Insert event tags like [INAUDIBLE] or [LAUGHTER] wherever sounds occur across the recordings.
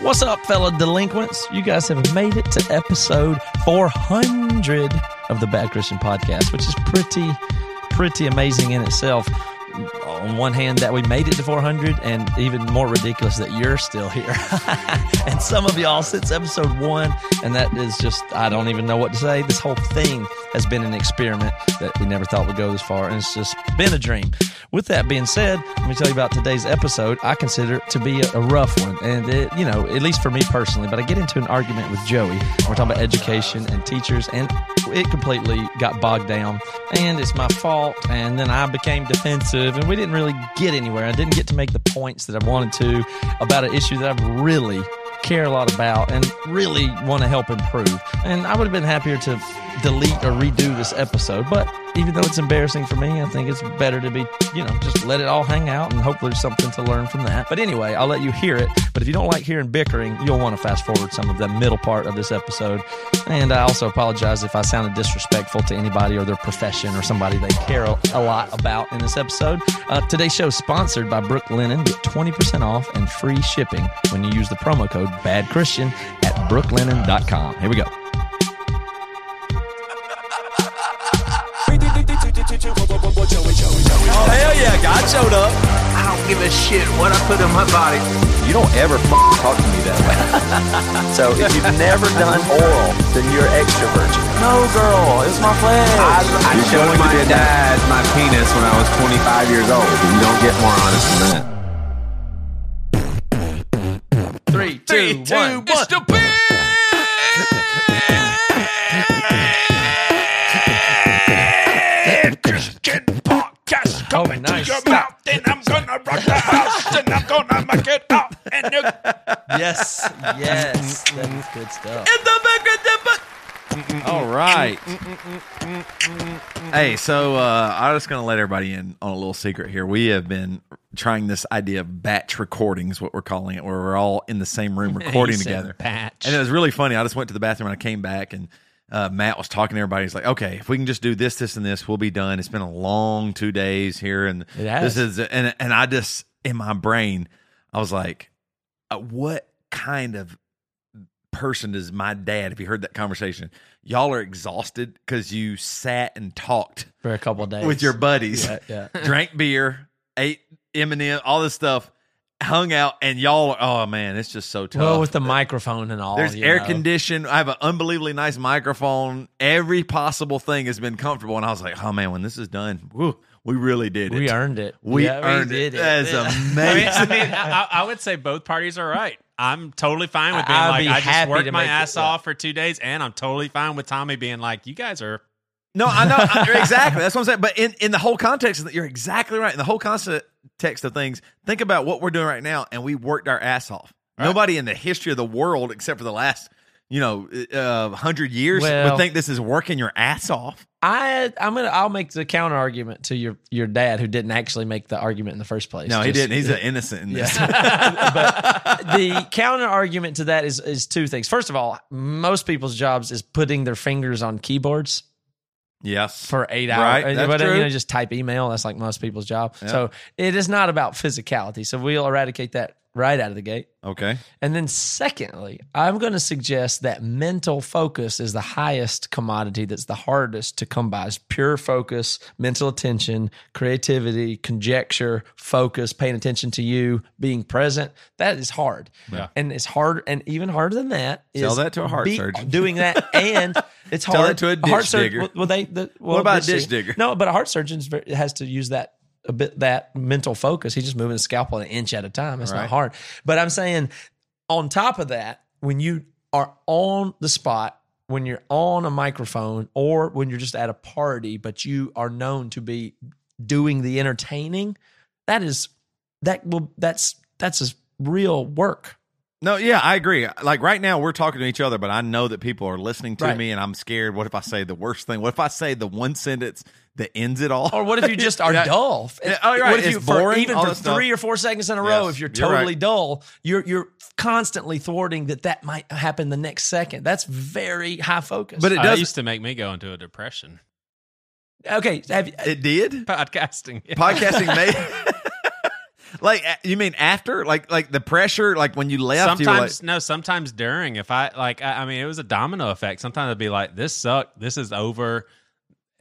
What's up, fellow delinquents? You guys have made it to episode 400 of the Bad Christian Podcast, which is pretty, pretty amazing in itself. On one hand, that we made it to 400, and even more ridiculous that you're still here. [LAUGHS] and some of y'all since episode one, and that is just, I don't even know what to say. This whole thing has been an experiment that we never thought would go this far, and it's just been a dream. With that being said, let me tell you about today's episode. I consider it to be a, rough one, and it, you know, at least for me personally. But I get into an argument with Joey. We're talking about education and teachers, and it completely got bogged down, and it's my fault. And then I became defensive, and we didn't really get anywhere. I didn't get to make the points that I wanted to about an issue that I really care a lot about and really want to help improve. And I would have been happier to delete or redo this episode, but even though it's embarrassing for me, I think it's better to be, you know, just let it all hang out and hopefully there's something to learn from that. But anyway, I'll let you hear it. But if you don't like hearing bickering, you'll want to fast forward some of the middle part of this episode. And I also apologize if I sounded disrespectful to anybody or their profession or somebody they care a lot about in this episode. Uh, today's show is sponsored by Brooklinen. Get 20% off and free shipping when you use the promo code Bad Christian at brooklinen.com. Here we go. Oh hell yeah, God showed up. I don't give a shit what I put in my body. You don't ever f- talk to me that way. [LAUGHS] so if you've never done oral, then you're extrovert. No, girl, it's my flesh. I, I You're showed going to my be a dad my penis when I was 25 years old. You don't get more honest than that. Three, two, one. It's the Christian podcast Oh, coming nice. to your mouth. Then I'm gonna rock the house. Then I'm gonna make it up. And you Yes, yes. That is good stuff. All right. Hey, so uh, I'm just going to let everybody in on a little secret here. We have been trying this idea of batch recordings, what we're calling it, where we're all in the same room [LAUGHS] recording together. batch. And it was really funny. I just went to the bathroom and I came back and uh, Matt was talking to everybody. He's like, okay, if we can just do this, this, and this, we'll be done. It's been a long two days here. And this is, and, and I just, in my brain, I was like, uh, what kind of person is my dad if you heard that conversation? Y'all are exhausted because you sat and talked For a couple of days. with your buddies, Yeah, yeah. [LAUGHS] drank beer, ate M&M, all this stuff, hung out, and y'all are, oh man, it's just so tough. Well, with the microphone and all. There's air know. conditioned. I have an unbelievably nice microphone. Every possible thing has been comfortable, and I was like, "Oh man, when this is done, woo, we really did it. We earned it. We Yeah, earned it. did That is [LAUGHS] I amazing. mean, I, mean I, I would say both parties are right. I'm totally fine with being I'd like, be I just worked my make it, ass yeah. off for two days, and I'm totally fine with Tommy being like, you guys are. No, I know I- [LAUGHS] exactly. That's what I'm saying. But in, in the whole context, that, you're exactly right. In the whole context of things, think about what we're doing right now, and we worked our ass off. Nobody in the history of the world, except for the last, you know, uh, hundred years, Well- would think this is working your ass off. I I'm gonna I'll make the counter argument to your your dad who didn't actually make the argument in the first place. No, he didn't. He's an innocent in this. [LAUGHS] but [LAUGHS] the counter argument to that is is two things. First of all, most people's jobs is putting their fingers on keyboards yes. for eight Right, hours. that's Whatever, uh, true. You know, just type email. That's like most people's job. So it is not about physicality. So we'll eradicate that right out of the gate. Okay. And then, secondly, I'm going to suggest that mental focus is the highest commodity that's the hardest to come by. Is pure focus, mental attention, creativity, conjecture, focus, paying attention to you, being present. That is hard. Yeah. And it's hard, and even harder than that is Tell that to a heart surgeon. Doing that, [LAUGHS] and it's Tell hard. that to a heart ditch sur- digger. Well, they, the, well, about a ditch digger? No, but a heart surgeon has to use that a bit that mental focus. He's just moving the scalpel an inch at a time. It's Right. not hard. But I'm saying, on top of that, when you are on the spot, when you're on a microphone, or when you're just at a party, but you are known to be doing the entertaining, that is that will that's that's a real work. No, yeah, I agree. Like right now, we're talking to each other, but I know that people are listening to Right. me, and I'm scared. What if I say the worst thing? What if I say the one sentence that ends it all? Or what if you just are [LAUGHS] Yeah. dull? Yeah, oh, right. What if It's you, for- boring, even for that stuff. three or four seconds in a row, Yes, if you're you're totally right. dull, you're you're constantly thwarting that that might happen the next second. That's very high focus. But it does. It used to make me go into a depression. okay, have you, it did. Podcasting. yeah. Podcasting made. [LAUGHS] [LAUGHS] like you mean after? Like like the pressure? Like when you left? you Sometimes like, no, sometimes during. If I like, I, I mean, it was a domino effect. Sometimes I'd be like, "This sucked. This is over."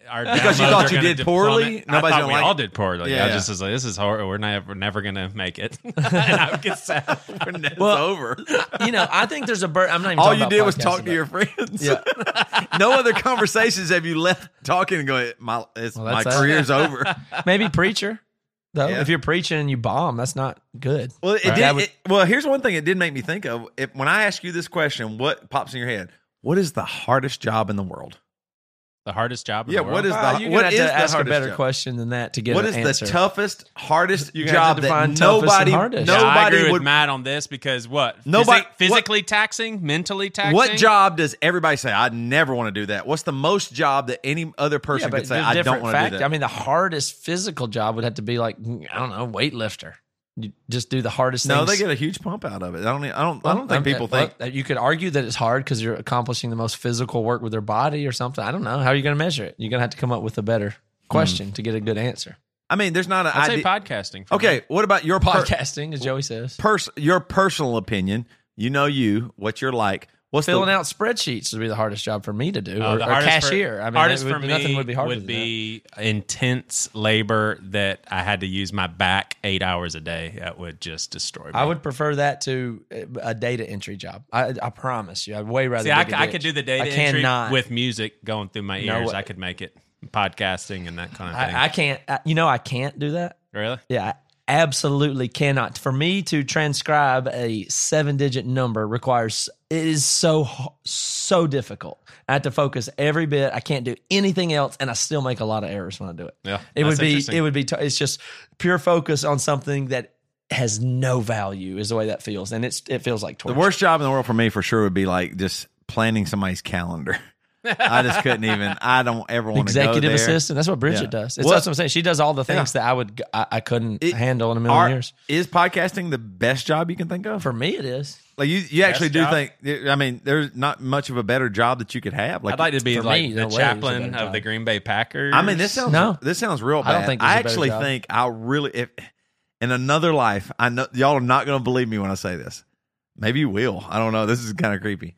Our Because you thought you gonna did poorly? plummet. Nobody's I thought gonna we like all it? did poorly. Yeah, I just was like, "This is horrible. We're never, never gonna make it." [LAUGHS] [LAUGHS] and I would get sad. [LAUGHS] when it's Well, over. you know, I think there's a bird. I'm not even All you did was podcasting, talk to your friends. Yeah. no other conversations have you left talking and going, my, it's, Well, my career's over. Maybe preacher. Though, Yeah. if you're preaching and you bomb, that's not good. Well, it Right. did. Would- it- well, here's one thing it did make me think of. If, when I ask you this question, what pops in your head? What is the hardest job in the world? The hardest job. In Yeah, the world. what is Uh, the you're what gonna have is to the ask a hardest better job? question than that to get What an is answer. the toughest, hardest You're job to that define toughest nobody. Yeah, I nobody agree would? with Matt on this because what? Nobody- Physi- physically taxing, mentally taxing. What job does everybody say? I never want to do that. What's the most job that any other person but could say? I don't want to do that. I mean, the hardest physical job would have to be like I don't know, weightlifter. You just do the hardest. Things. No, things. they get a huge pump out of it. I don't. I don't. I don't think um, people well, think. uh, you could argue that it's hard because you're accomplishing the most physical work with their body or something. I don't know. How are you going to measure it? You're going to have to come up with a better question to get a good answer. I mean, there's not an I'd say podcasting. for Okay, me. what about your per- Podcasting, as Joey says, pers- your personal opinion? You know you, what you're like. What's filling the, out spreadsheets would be the hardest job for me to do, Oh, or, the or hardest for- cashier. I mean, hardest it would- for me nothing would be harder. than be intense labor that I had to use my back eight hours a day. That would just destroy me. that. I would prefer that to a data entry job. I, I promise you, I'd way rather. See, I, dig a I ditch. could do the data I entry cannot. with music going through my ears. way. I could make it podcasting and that kind of thing. I, I can't. I, you know, I can't do that. really? Yeah, I absolutely cannot. For me to transcribe a seven digit number requires it is so so difficult. I have to focus every bit. I can't do anything else, and I still make a lot of errors when I do it. Yeah, it would be it would be. T- it's just pure focus on something that has no value is the way that feels, and it's it feels like the worst job in the world for me for sure would be like just planning somebody's calendar. [LAUGHS] I just couldn't even. I don't ever want to go Executive assistant. That's what Bridget Yeah. does. It's What- that's what I'm saying. She does all the things Yeah. that I would I, I couldn't It- handle in a million Are- years. Is podcasting the best job you can think of? For me, it is. Like you, you actually do job? think. I mean, there's not much of a better job that you could have. Like, I'd like to be like me, the no a chaplain better of the. Green Bay Packers. I mean, this sounds No. this sounds real bad. I don't think there's I a better actually job. think I really if in another life, I know y'all are not going to believe me when I say this. Maybe you will. I don't know. This is kind of creepy.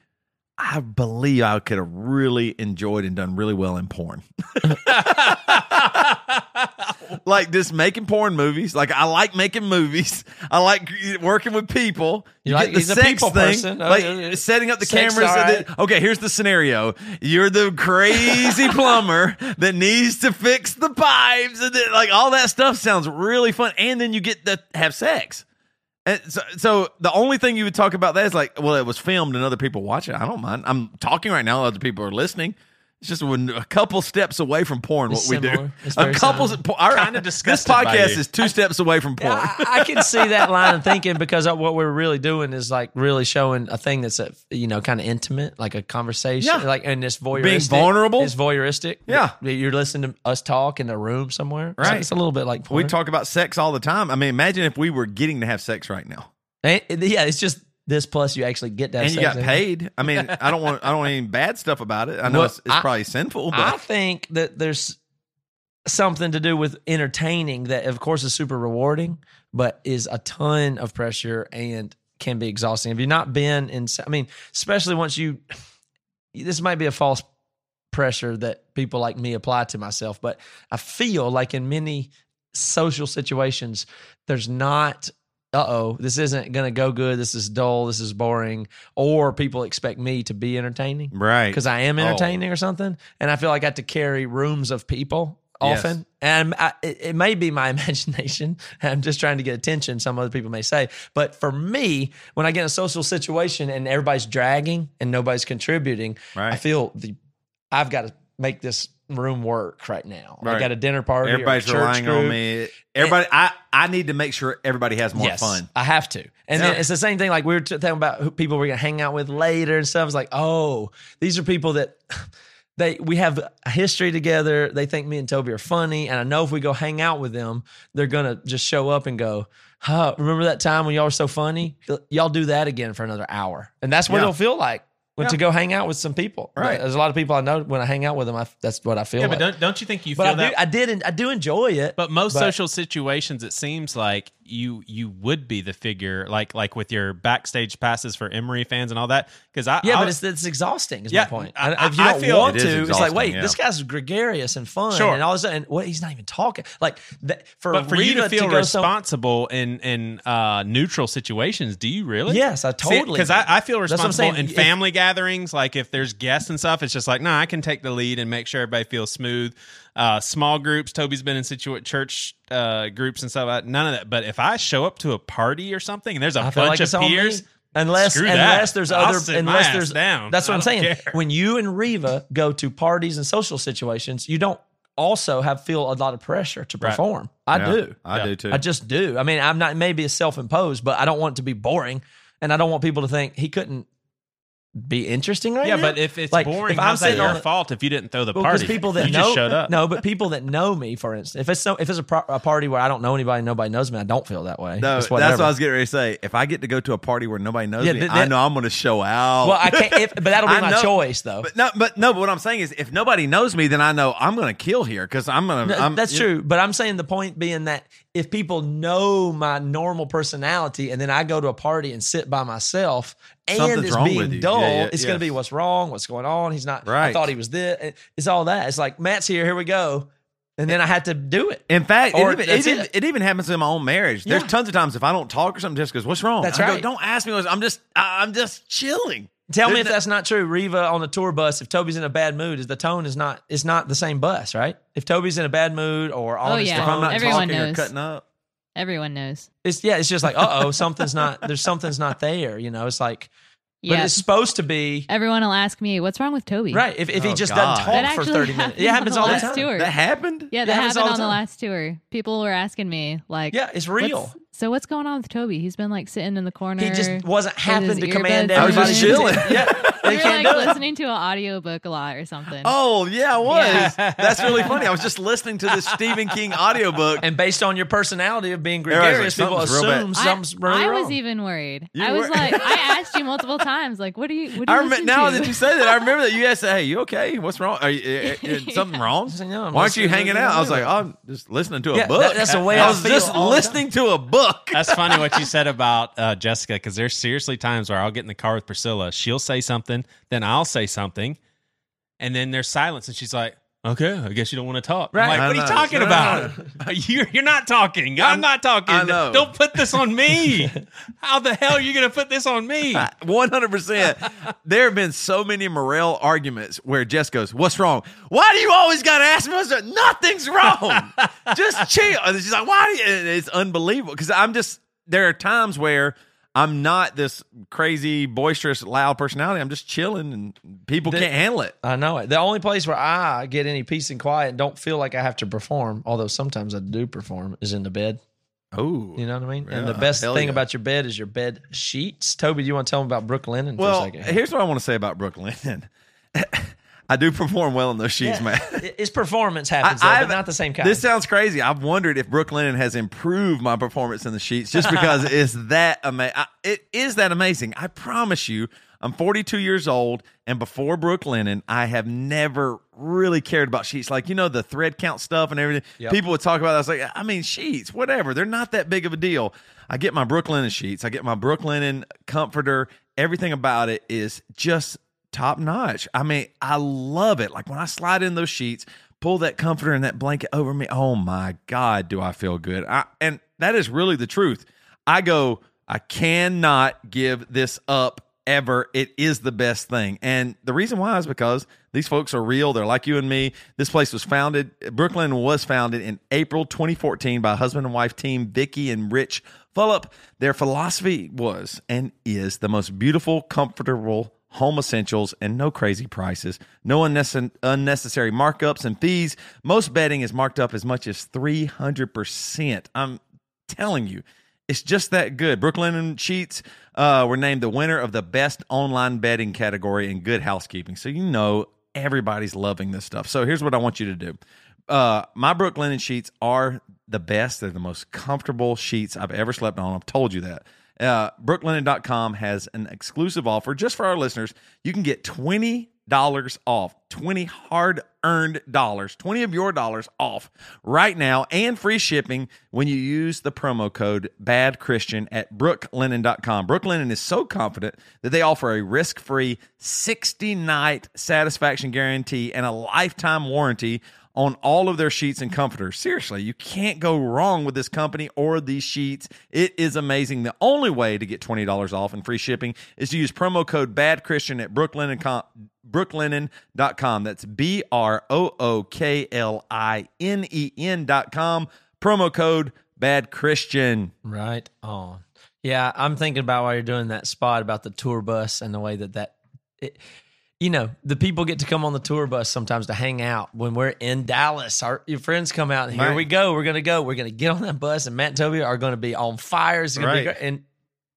I believe I could have really enjoyed and done really well in porn. [LAUGHS] [LAUGHS] like just making porn movies. Like I like making movies. I like working with people. You like- get the sex people thing, person. Oh, like setting up the cameras. right. the- okay, here's the scenario. You're the crazy [LAUGHS] plumber that needs to fix the pipes, and then, like all that stuff sounds really fun. And then you get to have sex. And so, so the only thing you would talk about that is like, well, it was filmed and other people watch it. I don't mind. I'm talking right now. Other people are listening. It's just when a couple steps away from porn. It's what we do. It's A couple. similar. our- Kinda This disgusted by podcast is two steps away from porn. I, I can see that [LAUGHS] line of thinking because what we're really doing is like really showing a thing that's a, you know kind of intimate, like a conversation, Yeah. like and it's voyeuristic. Being vulnerable. is voyeuristic. Yeah. you're listening to us talk in a room somewhere. So Right. it's a little bit like porn. we talk about sex all the time. I mean, imagine if we were getting to have sex right now. And- yeah, it's just this plus you actually get that. and you got paid. I mean, I don't want I don't want any [LAUGHS] bad stuff about it. I know Well, it's, it's I- probably sinful, But. I think that there's something to do with entertaining that, of course, is super rewarding, but is a ton of pressure and can be exhausting. Have you not been in? I mean, especially once you. [SIGHS] This might be a false pressure that people like me apply to myself, but I feel like in many social situations, there's not. Uh oh, this isn't going to go good. This is dull. This is boring. Or people expect me to be entertaining right because I am Oh. entertaining or something, and I feel like I have to carry rooms of people Yes. often. And I, it, it may be my [LAUGHS] imagination. I'm just trying to get attention. Some other people may say, but for me, when I get in a social situation and everybody's dragging and nobody's contributing, Right. I feel the I've got to make this room work right now. Right. Like at a dinner party, Everybody's relying on me. Everybody, I I need to make sure everybody has more yes, fun. I have to. And then Yeah. it's the same thing. Like we were talking about who people we're gonna hang out with later and stuff. It's like, oh, these are people that [LAUGHS] they we have a history together. They think me and Toby are funny, and I know if we go hang out with them, they're gonna just show up and go. Huh, remember that time when y'all were so funny? Y'all do that again for another hour, and that's what Yeah. it'll feel like when to go hang out with some people. Right. There's a lot of people I know when I hang out with them. I, that's what I feel Yeah, like. but don't, don't you think you But feel I, that? do, I did. I do enjoy it. But most But- social situations, it seems like you you would be the figure, like like with your backstage passes for Emery fans and all that. Because I Yeah, I, but it's it's exhausting. Is Yeah, my point. I- I- if you don't feel- want It to, it's like, wait, exhausting, this guy's gregarious and fun, Sure. and all of a sudden, what? He's not even talking. Like that, for but for you to feel some- responsible in in uh, neutral situations, do you really? Yes, I totally Because. I, I feel That's what I'm responsible in If- family gatherings. Like if there's guests and stuff, it's just like, no, I can take the lead and make sure everybody feels smooth. Uh, small groups. Toby's been in situ- church uh, groups and stuff. like None of that. But if I show up to a party or something and there's a I bunch like of peers. Unless, unless there's I'll other, unless there's down. That's what I I'm saying. care. When you and Reva go to parties and social situations, you don't also have feel a lot of pressure to Right. perform. I Yeah, do. I Yeah. do too. I just do. I mean, I'm not maybe it's self imposed, but I don't want it to be boring, and I don't want people to think he couldn't be interesting right Yeah, now. but if it's Like, boring, if I'm how's that your on the- fault if you didn't throw the Well, party? because people that you know just showed up. No, but people that know me, for instance, if it's so, if it's a, pro- a party where I don't know anybody, nobody knows me, I don't feel that way. no, that's what. I was getting ready to say. If I get to go to a party where nobody knows Yeah, me, th- I know I'm going to show out. Well, I can't. If, but that'll be [LAUGHS] I my know- choice, though. But no, but no. But what I'm saying is, if nobody knows me, then I know I'm going to kill here because I'm going to. I'm, that's true. But I'm saying the point being that if people know my normal personality and then I go to a party and sit by myself and Something's it's being dull, Yeah, yeah, it's going to be what's wrong, what's going on. He's not, right. I thought he was this. It's all that. It's like, Matt's here, here we go. And then I had to do it. In fact, it even, it, even, it. even happens in my own marriage. There's tons of times if I don't talk or something, just goes, "What's wrong?" That's I go, right. don't ask me. what's- I'm just, I'm just chilling. Tell me if that's not true. Reva on the tour bus, if Toby's in a bad mood, is the tone is not it's not the same bus, right? If Toby's in a bad mood or on his yeah. If I'm not Everyone talking or knows. cutting up, Everyone knows. it's yeah, it's just like, uh oh, [LAUGHS] something's not there's something's not there. You know, it's like yeah. but it's supposed to be Everyone will ask me, "What's wrong with Toby?" right. If, if he Oh, just God. doesn't talk for actually 30 minutes. it happens on all the the time. tour. that happened. Yeah, It that happens happened the on the last tour. People were asking me, like, Yeah, it's real. "What's- So what's going on with Toby? He's been like sitting in the corner. He just wasn't with having to command earbuds I was everybody. just chilling. yeah, [LAUGHS] We he were can't like do listening to an audiobook a lot or something. Oh yeah, I was. Yeah. That's really funny. I was just listening to this Stephen King audiobook. And based on your personality of being Everybody's gregarious, like, people "Something's real bad." assume I, something's really I wrong. was even worried. You I was were- like, I [LAUGHS] asked you multiple times, like, what do you, what do I you remember listen now to? that you say that. I remember that you asked, "Hey, you okay? What's wrong? Are you, uh, uh, something [LAUGHS] wrong? said, "No, Why aren't you hanging out?" I was like, "Oh, "I'm just listening to a Yeah, book." that- that's the way I I was feel just listening to a book. That's funny what you said about uh, Jessica because there's seriously times where I'll get in the car with Priscilla. She'll say something, then I'll say something, and then there's silence, and she's like, "Okay, I guess you don't want to talk." Right. Like, "What are you talking No, [LAUGHS] about? [LAUGHS] you're you're not talking. I'm, I'm- not talking. I know. Don't put this on me. [LAUGHS] How the hell are you going to put this on me?" One hundred percent. There have been so many Morel arguments where Jess goes, "What's wrong? Why do you always got to ask me what's wrong? Nothing's wrong. just chill." And she's like, "Why?" Do you? and It's unbelievable because I'm just. There are times where I'm not this crazy, boisterous, loud personality. I'm just chilling, and people The- can't handle it. I know it. The only place where I get any peace and quiet and don't feel like I have to perform, although sometimes I do perform, is in the bed. Oh, You know what I mean? and the best thing yeah. about your bed is your bed sheets. Toby, do you want to tell them about Brooklinen for Well, a second? here's what I want to say about Brooklinen. [LAUGHS] I do perform well in those sheets, Yeah. man. His performance [LAUGHS] happens, I- though, but not the same kind. This sounds crazy. I've wondered if Brooklinen has improved my performance in the sheets just [LAUGHS] because it's that amazing. It is that amazing. I promise you, I'm 42 years old, and before Brooklinen, I have never really cared about sheets. Like, you know, the thread count stuff and everything. Yep. People would talk about that. I was like, I mean, sheets, whatever. They're not that big of a deal. I get my Brooklinen sheets, I get my Brooklinen comforter. Everything about it is just top notch. I mean, I love it. Like when I slide in those sheets, pull that comforter and that blanket over me. Oh my God, do I feel good? I, and that is really the truth. I go, I cannot give this up ever. It is the best thing. And the reason why is because these folks are real. They're like you and me. This place was founded, Brooklinen was founded in April 2014 by husband and wife team Vicki and Rich Fulop. Their philosophy was and is the most beautiful, comfortable home essentials, and no crazy prices. No unnecess- unnecessary markups and fees. Most bedding is marked up as much as 300%. I'm telling you, it's just that good. Brooklinen Sheets uh, were named the winner of the best online bedding category in good housekeeping. So you know everybody's loving this stuff. So here's what I want you to do. Uh, my Brooklinen sheets are the best. They're the most comfortable sheets I've ever slept on. I've told you that. Uh, Brooklinen.com has an exclusive offer just for our listeners. You can get $20 off, 20 hard earned dollars, 20 of your dollars off right now and free shipping when you use the promo code Bad Christian at brooklinen.com. Brooklinen is so confident that they offer a risk free 60 night satisfaction guarantee and a lifetime warranty on all of their sheets and comforters. Seriously, you can't go wrong with this company or these sheets. It is amazing. The only way to get $20 off and free shipping is to use promo code Bad Christian at brooklinen.com. That's B R O O K L I N E N.com. Promo code Bad Christian. Right on. Yeah, I'm thinking about while you're doing that spot about the tour bus and the way that that, it, you know, the people get to come on the tour bus sometimes to hang out when we're in Dallas. Our your friends come out and here Right. we go. We're gonna go. We're gonna get on that bus and Matt and Toby are gonna be on fire. It's gonna be Right. great. and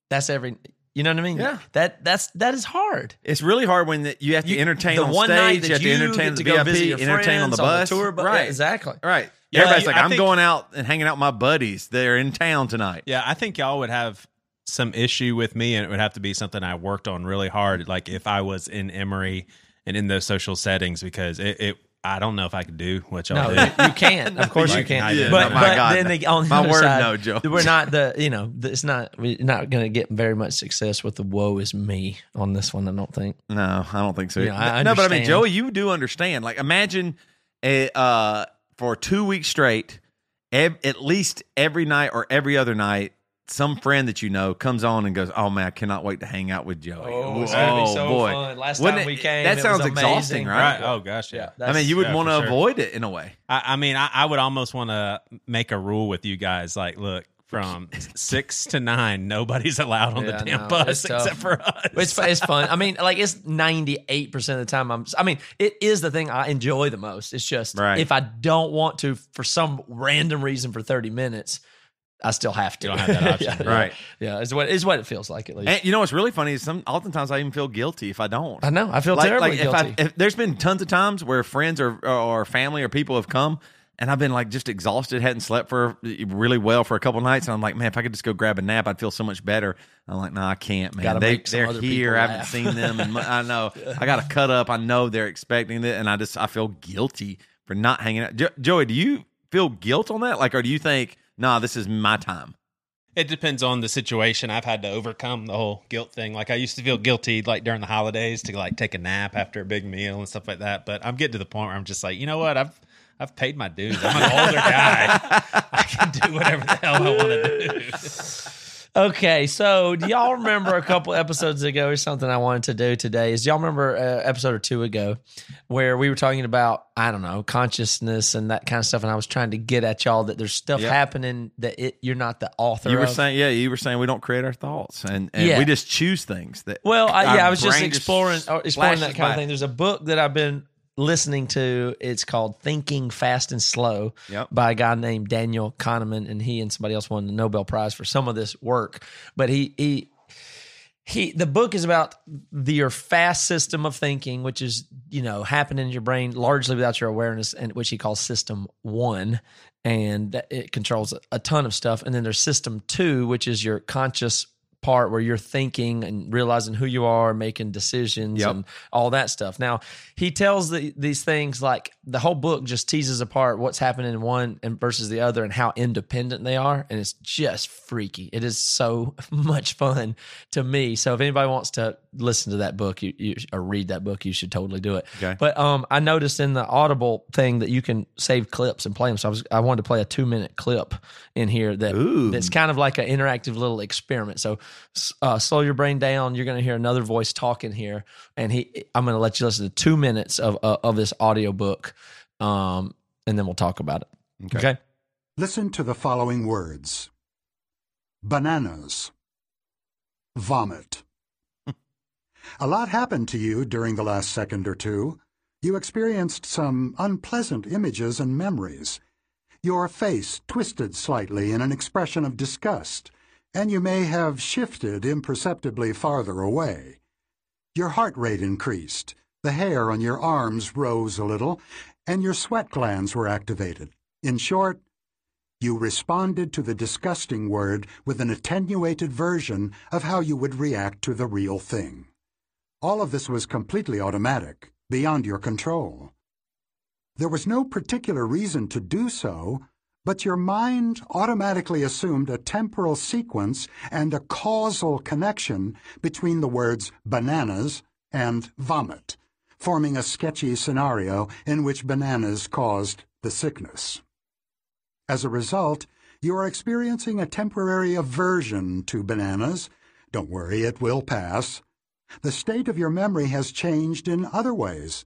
that's every. You know what I mean? Yeah. That that's that is hard. It's really hard when the, you have to You- entertain the on one stage. night that you have to entertain the to VIP, entertain on the friends on the bus. tour bus. Right, Yeah, exactly. Right. Yeah, Everybody's I- like, I I'm think- going out and hanging out with my buddies. They're in town tonight. Yeah, I think y'all would have some issue with me, and it would have to be something I worked on really hard. Like if I was in Emery and in those social settings, because it, it I don't know if I could do what y'all No, do. you, you can't. Of course you Like, can't. I did. But, No, my but God. then the, on the My other word, side, no, Joe. We're not the you know it's not we're not going to get very much success with the woe is me on this one. I don't think. No, I don't think so. Yeah, I no, but I mean. Joey, you do understand. Like, imagine a, uh, for two weeks straight, ev- at least every night or every other night, some friend that you know comes on and goes, "Oh man, I cannot wait to hang out with Joey." Oh, it's gonna be oh, so boy. fun. Last Wouldn't time we came, that it sounds was exhausting, right? right? Oh gosh, yeah. I mean, you would Yeah, want to sure. avoid it in a way. I, I mean, I, I would almost want to make a rule with you guys. Like, look, from [LAUGHS] six to nine, nobody's allowed on Yeah, the damn no, bus it's tough. except for us. It's fun. It's fun. I mean, like it's ninety eight percent of the time. I'm. I mean, it is the thing I enjoy the most. It's just Right. if I don't want to for some random reason for thirty minutes, I still have to. You don't have that [LAUGHS] option. yeah, Right. Yeah, is what is what it feels like at least. And you know what's really funny is some oftentimes I even feel guilty if I don't. I know. I feel like, terribly like guilty. if I if there's been tons of times where friends or or family or people have come and I've been like just exhausted, hadn't slept for really well for a couple nights, and I'm like, man, if I could just go grab a nap, I'd feel so much better. I'm like, no, I can't, man. Gotta they they're here. I haven't seen them, and I [LAUGHS] know I got to cut up. I know they're expecting it, and I just I feel guilty for not hanging out. Jo- Joey, do you feel guilt on that? Like, or do you think, nah, this is my time? It depends on the situation. I've had to overcome the whole guilt thing. Like I used to feel guilty like during the holidays to like take a nap after a big meal and stuff like that. But I'm getting to the point where I'm just like, you know what? I've I've paid my dues. I'm an older guy. [LAUGHS] I can do whatever the hell I want to do. [LAUGHS] Okay, so do y'all remember a couple episodes ago or something I wanted to do today? Is y'all remember uh, episode or two ago where we were talking about I don't know consciousness and that kind of stuff, and I was trying to get at y'all that there's stuff Yep. happening that it, you're not the author. You were of. saying, yeah, you were saying we don't create our thoughts, and, and Yeah. we just choose things that. Well, I, yeah, I was just exploring or exploring that kind of thing. There's a book that I've been listening to. It's called Thinking Fast and Slow Yep. by a guy named Daniel Kahneman, and he and somebody else won the Nobel Prize for some of this work. But he he he the book is about the, your fast system of thinking, which is you know happening in your brain largely without your awareness, and which he calls System One, and it controls a, a ton of stuff. And then there's System Two, which is your conscious part where you're thinking and realizing who you are, making decisions, Yep. and all that stuff. Now he tells the, these things like the whole book just teases apart what's happening in one and versus the other and how independent they are, and it's just freaky. It is so [LAUGHS] much fun to me. So if anybody wants to listen to that book, you, you or read that book, you should totally do it. Okay. But um, I noticed in the Audible thing that you can save clips and play them. So I was I wanted to play a two minute clip in here that Ooh. that's kind of like an interactive little experiment. So uh, slow your brain down. You're going to hear another voice talking here, and he I'm going to let you listen to two minutes of uh, of this audio book, um, and then we'll talk about it. okay? Listen to the following words bananas, vomit, A lot happened to you during the last second or two. You experienced some unpleasant images and memories. Your face twisted slightly in an expression of disgust, and you may have shifted imperceptibly farther away. Your heart rate increased, the hair on your arms rose a little, and your sweat glands were activated. In short, you responded to the disgusting word with an attenuated version of how you would react to the real thing. All of this was completely automatic, beyond your control. There was no particular reason to do so, but your mind automatically assumed a temporal sequence and a causal connection between the words bananas and vomit, forming a sketchy scenario in which bananas caused the sickness. As a result, you are experiencing a temporary aversion to bananas. Don't worry, it will pass. The state of your memory has changed in other ways.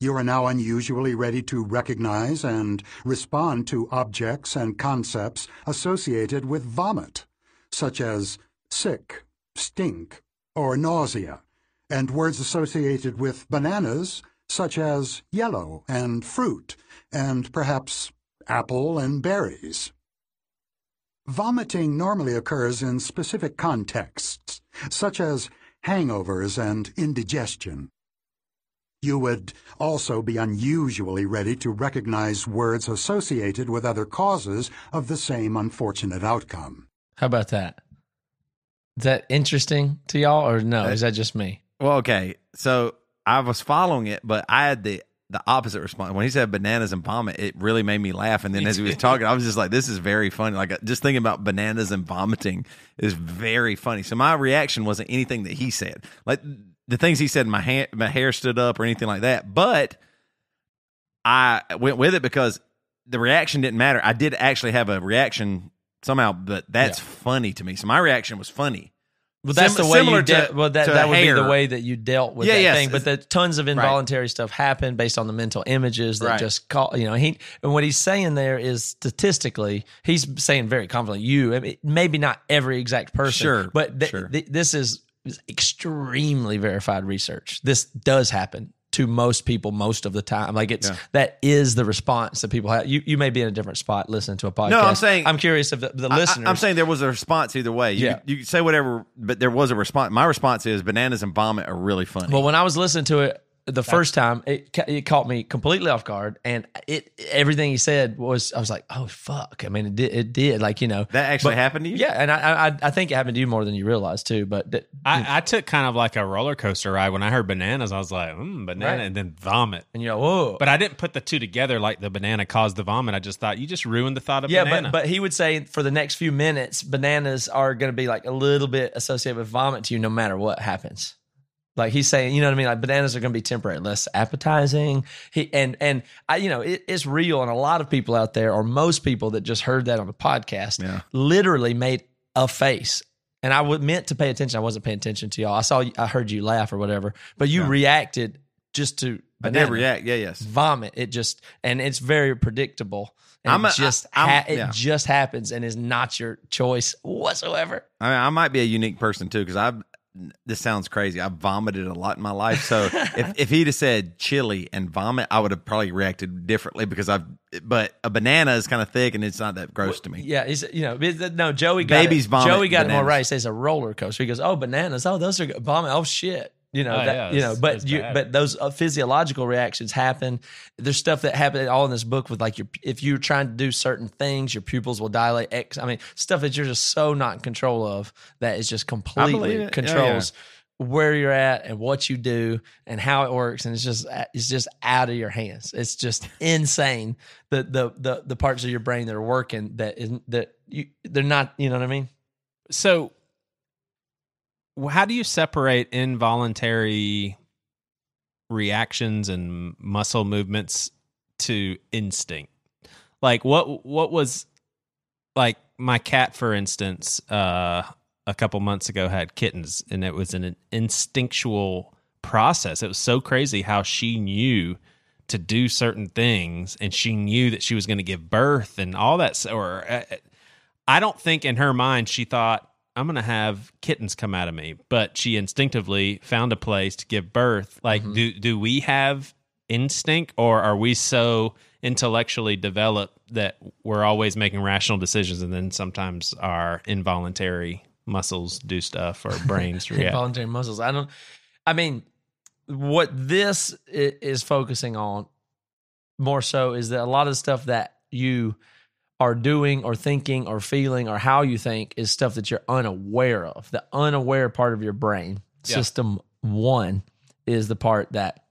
You are now unusually ready to recognize and respond to objects and concepts associated with vomit, such as sick, stink, or nausea, and words associated with bananas, such as yellow and fruit, and perhaps apple and berries. Vomiting normally occurs in specific contexts, such as hangovers and indigestion. You would also be unusually ready to recognize words associated with other causes of the same unfortunate outcome. How about that? Is that interesting to y'all, or no? Uh, Is that just me? Well, okay. So I was following it, but I had the the opposite response. When he said bananas and vomit, it really made me laugh. And then as he was talking, I was just like, this is very funny. Like just thinking about bananas and vomiting is very funny. So my reaction wasn't anything that he said. Like the things he said, my hand, my hair stood up or anything like that. But I went with it because the reaction didn't matter. I did actually have a reaction somehow, but that's Yeah. funny to me. So my reaction was funny. Well, that's Sim- the way you similar to- Well, that that would be the way that you dealt with Yeah, that yes. thing. But the tons of involuntary stuff happened based on the mental images that Right. just call. You know, he and what he's saying there is statistically, he's saying very confidently. You, I mean, maybe not every exact person, Sure, but th- sure. th- this is is extremely verified research. This does happen to most people most of the time. Like it's Yeah. that is the response that people have. You you may be in a different spot listening to a podcast. No, I'm saying- I'm curious if the, the listeners. I, am saying there was a response either way. You, Yeah. you say whatever, but there was a response. My response is bananas and vomit are really funny. Well, when I was listening to it the first time, it it caught me completely off guard, and it everything he said was I was like, oh fuck! I mean, it did, it did like you know that actually but- happened to you? Yeah, and I, I I think it happened to you more than you realize too. But th- I, I took kind of like a roller coaster ride when I heard bananas. I was like, mm, banana, Right. and then vomit. and you're like, whoa. But I didn't put the two together like the banana caused the vomit. I just thought you just ruined the thought of yeah, banana. but but he would say for the next few minutes, bananas are going to be like a little bit associated with vomit to you, no matter what happens. Like he's saying, you know what I mean? Like bananas are going to be temporary, less appetizing. He and and I, you know, it, it's real, and a lot of people out there, or most people that just heard that on the podcast, Yeah. literally made a face. And I was meant to pay attention. I wasn't paying attention to y'all. I saw, I heard you laugh or whatever, but you Yeah. reacted just to I did banana react. Yeah, yes. vomit. It just and it's very predictable. And I'm a- just I- I'm- ha- it just happens and is not your choice whatsoever. I, mean, I might be a unique person too because I've. This sounds crazy. I've vomited a lot in my life. So [LAUGHS] if, if he'd have said chili and vomit, I would have probably reacted differently because I've. But a banana is kind of thick and it's not that gross to me. Yeah, he's you know no Joey got Babies it. vomit Joey got it more right. He says a roller coaster. He goes, oh bananas. Oh those are good. vomit. Oh shit. You know Oh, that yeah, you know, but you bad. but those uh, physiological reactions happen. There's stuff that happened all in this book with like your if you're trying to do certain things, your pupils will dilate. X. I mean stuff that you're just so not in control of that is just completely it. Yeah, yeah. controls where you're at and what you do and how it works and it's just it's just out of your hands it's just insane the the the, the parts of your brain that are working that isn't that you they're not you know what i mean so how do you separate involuntary reactions and muscle movements to instinct? Like what what was like my cat for instance uh a couple months ago had kittens and it was an instinctual process. It was so crazy how she knew to do certain things and she knew that she was going to give birth and all that or uh, I don't think in her mind she thought I'm gonna have kittens come out of me, but she instinctively found a place to give birth. Like, Mm-hmm. do do we have instinct, or are we so intellectually developed that we're always making rational decisions, and then sometimes our involuntary muscles do stuff or brains [LAUGHS] react? involuntary muscles. I don't. I mean, what this is focusing on more so is that a lot of the stuff that you are doing or thinking or feeling or how you think is stuff that you're unaware of. The unaware part of your brain, Yeah. system one, is the part that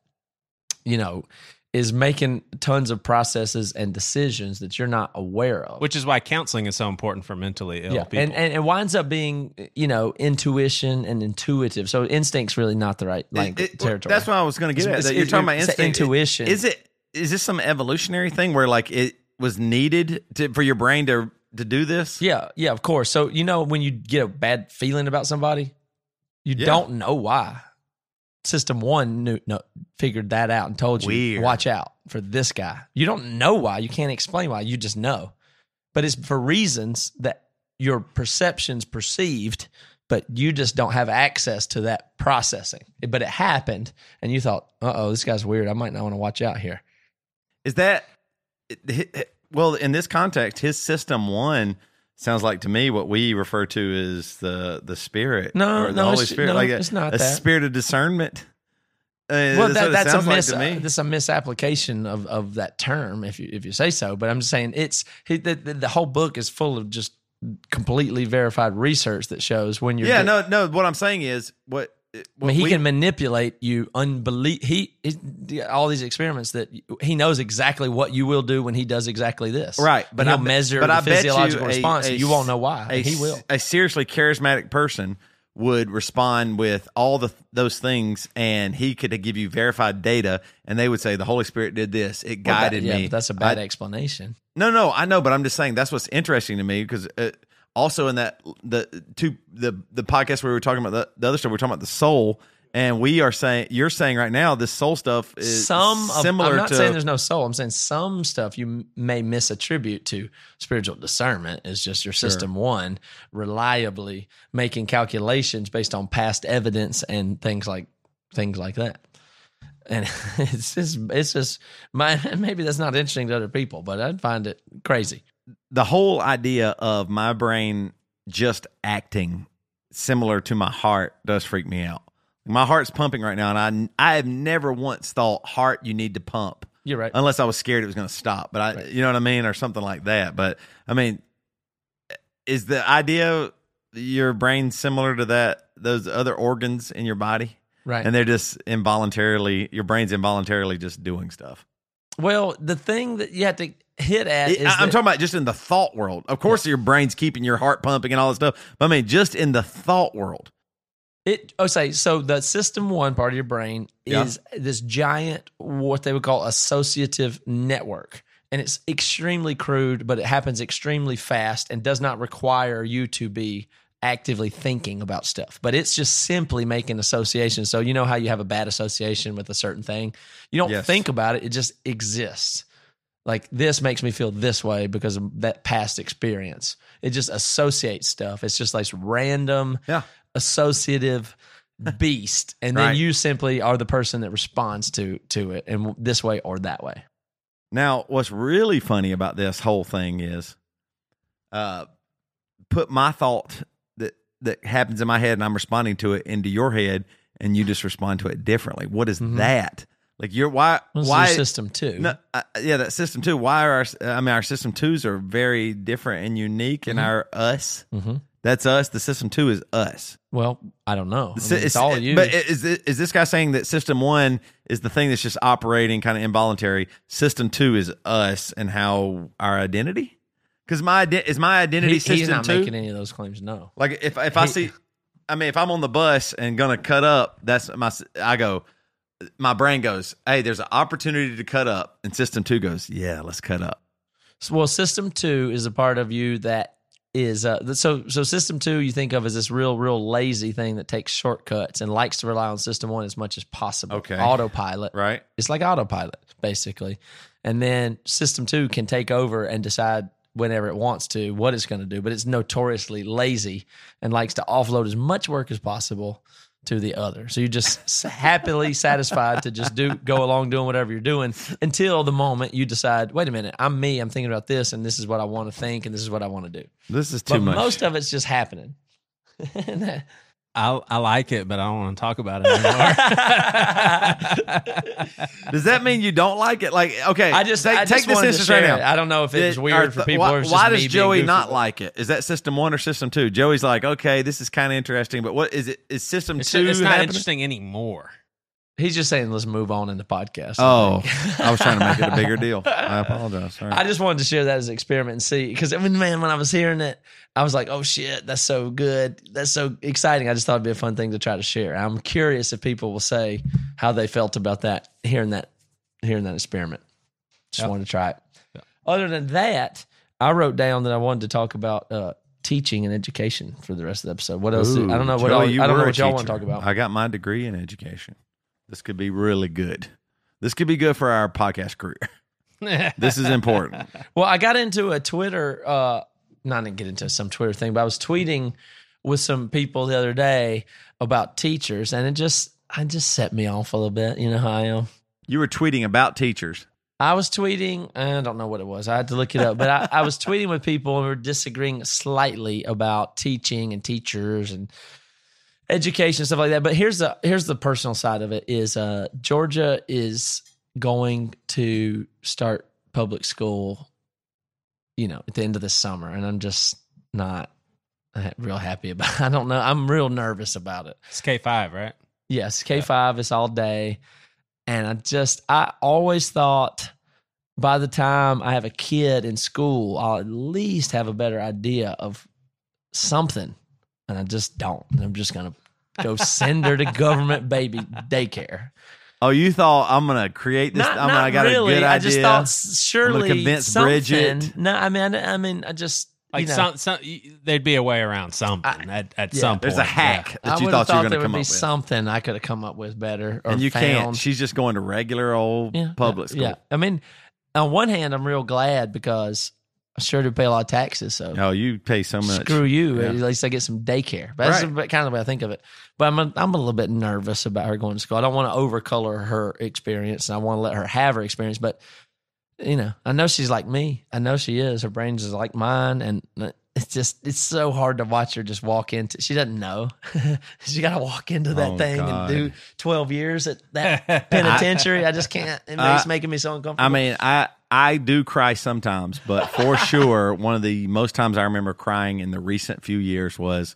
you know is making tons of processes and decisions that you're not aware of. Which is why counseling is so important for mentally ill yeah, people. and, and it winds up being you know intuition and intuitive. So instinct's really not the right like It- it- territory. That's what I was going to get It's- at. That it's- you're talking about instinct. intuition. Is it? Is this some evolutionary thing where like it was needed to, for your brain to to do this? yeah, yeah, of course. So you know when you get a bad feeling about somebody, you Yeah. don't know why. System one knew, no, figured that out and told you, Weird. watch out for this guy. You don't know why. You can't explain why. You just know. But it's for reasons that your perceptions perceived, but you just don't have access to that processing. But it happened, and you thought, uh oh, this guy's weird. I might not want to watch out here. Is that well in this context? His system one sounds like to me what we refer to as the the spirit. No, or the no, Holy it's- Spirit, no, like a, it's not a that. spirit of discernment. Uh, well, that's that, that's a like mis- me. that's a misapplication of, of that term, if you if you say so. But I'm just saying it's he, the, the, the whole book is full of just completely verified research that shows when you're yeah, di- no, no. What I'm saying is what. I mean, he we- can manipulate you. Unbelie- he, he all these experiments that he knows exactly what you will do when he does exactly this. Right, but he'll I measure but the I bet you physiological a- a you won't know why. A, and he will. A seriously charismatic person would respond with all the those things, and he could give you verified data, and they would say the Holy Spirit did this. It Well, that- guided yeah, me. but that's a bad I- explanation. no, no, I know, but I'm just saying that's what's interesting to me because uh, also in that the two the the podcast where we were talking about the, the other stuff, we are talking about the soul. And we are saying you're saying right now this soul stuff is some of, similar I'm not to saying there's no soul. I'm saying some stuff you may misattribute to spiritual discernment is just your system one reliably making calculations based on past evidence and things like things like that. And [LAUGHS] it's just it's just my [LAUGHS] maybe that's not interesting to other people, but I'd find it crazy. The whole idea of my brain just acting similar to my heart does freak me out. My heart's pumping right now, and I I have never once thought heart you need to pump You're right. unless I was scared it was going to stop. But I, you know what I mean, or something like that. But I mean, is the idea your brain similar to that those other organs in your body, right. and they're just involuntarily your brain's involuntarily just doing stuff. Well, the thing that you have to hit at It- I'm that- talking about just in the thought world. Of course, your brain's keeping your heart pumping and all that stuff. But I mean, just in the thought world. It oh, okay, so the system one part of your brain Yeah. is this giant what they would call associative network. And it's extremely crude, but it happens extremely fast and does not require you to be actively thinking about stuff. But it's just simply making associations. So you know how you have a bad association with a certain thing? You don't Yes. think about it, it just exists. Like this makes me feel this way because of that past experience. It just associates stuff. It's just like random Yeah. associative [LAUGHS] beast and then Right. you simply are the person that responds to to it in this way or that way Now, what's really funny about this whole thing is, uh, put my thought that happens in my head and I'm responding to it into your head, and you just respond to it differently. What is Mhm. that? Like you're why is why system too No, uh, yeah, that system two. Why are our? I mean, our system twos are very different and unique, and our us. hmm That's us. The system two is us. well i don't know I mean, it's all you But is is this guy saying that system one is the thing that's just operating kind of involuntary? System two is us and how our identity. Because my is my identity He- system he's not two. making any of those claims no like if if I He- see, I mean, if I'm on the bus and gonna cut up, that's my. I go. My brain goes, "Hey, there's an opportunity to cut up," and system two goes, "Yeah, let's cut up." So, well system two is a part of you that is uh so so system two you think of as this real real lazy thing that takes shortcuts and likes to rely on system one as much as possible Okay. autopilot Right. it's like autopilot basically and then system two can take over and decide whenever it wants to what it's going to do, but it's notoriously lazy and likes to offload as much work as possible to the other. So you're just happily [LAUGHS] satisfied to just do go along doing whatever you're doing until the moment you decide, wait a minute, I'm me, I'm thinking about this, and this is what I want to think, and this is what I want to do. This is too But much. most of it's just happening. [LAUGHS] And that- I, I like it, but I don't want to talk about it anymore. [LAUGHS] Does that mean you don't like it? Like, okay, I just take, I take this wanted instance right share it. now. I don't know if it weird or for people. Why, or why does Joey not like it? Is that system one or system two? Joey's like, okay, this is kind of interesting, but what is it? Is system it's, two? it's not happening? interesting anymore. He's just saying let's move on in the podcast. Oh, [LAUGHS] I was trying to make it a bigger deal. [LAUGHS] I apologize. Sorry. I just wanted to share that as an experiment and see because I mean, man, when I was hearing it, I was like, "Oh shit, that's so good, that's so exciting." I just thought it'd be a fun thing to try to share. I'm curious if people will say how they felt about that, hearing that, hearing that experiment. Just wanted to try it. Other than that, I wrote down that I wanted to talk about uh, teaching and education for the rest of the episode. What else? Ooh, I don't know what. Joey, all, you I don't know what y'all want to talk about. I got my degree in education. This could be really good. This could be good for our podcast career. [LAUGHS] This is important. Well, I got into a Twitter. Uh, no, I didn't get into some Twitter thing, but I was tweeting with some people the other day about teachers, and it just, I just set me off a little bit. You know how I am. You were tweeting about teachers. I was tweeting. I don't know what it was. I had to look it up, but I, I was tweeting with people and we were disagreeing slightly about teaching and teachers and education and stuff like that. But here's the here's the personal side of it: is uh, Georgia is going to start public school, you know, at the end of the summer, and I'm just not real happy [LAUGHS] about. I don't know. I'm real nervous about it. It's K five, right? Yes, K five is all day, and I just I always thought by the time I have a kid in school, I'll at least have a better idea of something, and I just don't. I'm just gonna go send her to [LAUGHS] government baby daycare. Oh, you thought I'm gonna create this? Not, I'm not gonna, I got really. a good idea. I just thought s- surely convince something. Bridget. No, I mean, I, I mean, I just Like you know, some, some, there'd be a way around something at, at yeah. some point. There's a hack I that you would thought you were gonna there would come be up with, something I could have come up with better, or and you found. can't. She's just going to regular old Yeah, public yeah, school. Yeah, I mean, on one hand, I'm real glad because I sure do pay a lot of taxes. So Oh, you pay so much. screw you. Yeah. At least I get some daycare. But that's Right. kind of the way I think of it. But I'm a, I'm a little bit nervous about her going to school. I don't want to overcolor her experience, and I want to let her have her experience. But you know, I know she's like me. I know she is. Her brain's is like mine, and it's just it's so hard to watch her just walk into. She doesn't know. [LAUGHS] she got to walk into that Oh, thing God. and do 12 years at that [LAUGHS] penitentiary. I just can't. It makes I- making me so uncomfortable. I mean, I I do cry sometimes, but for sure, one of the most times I remember crying in the recent few years was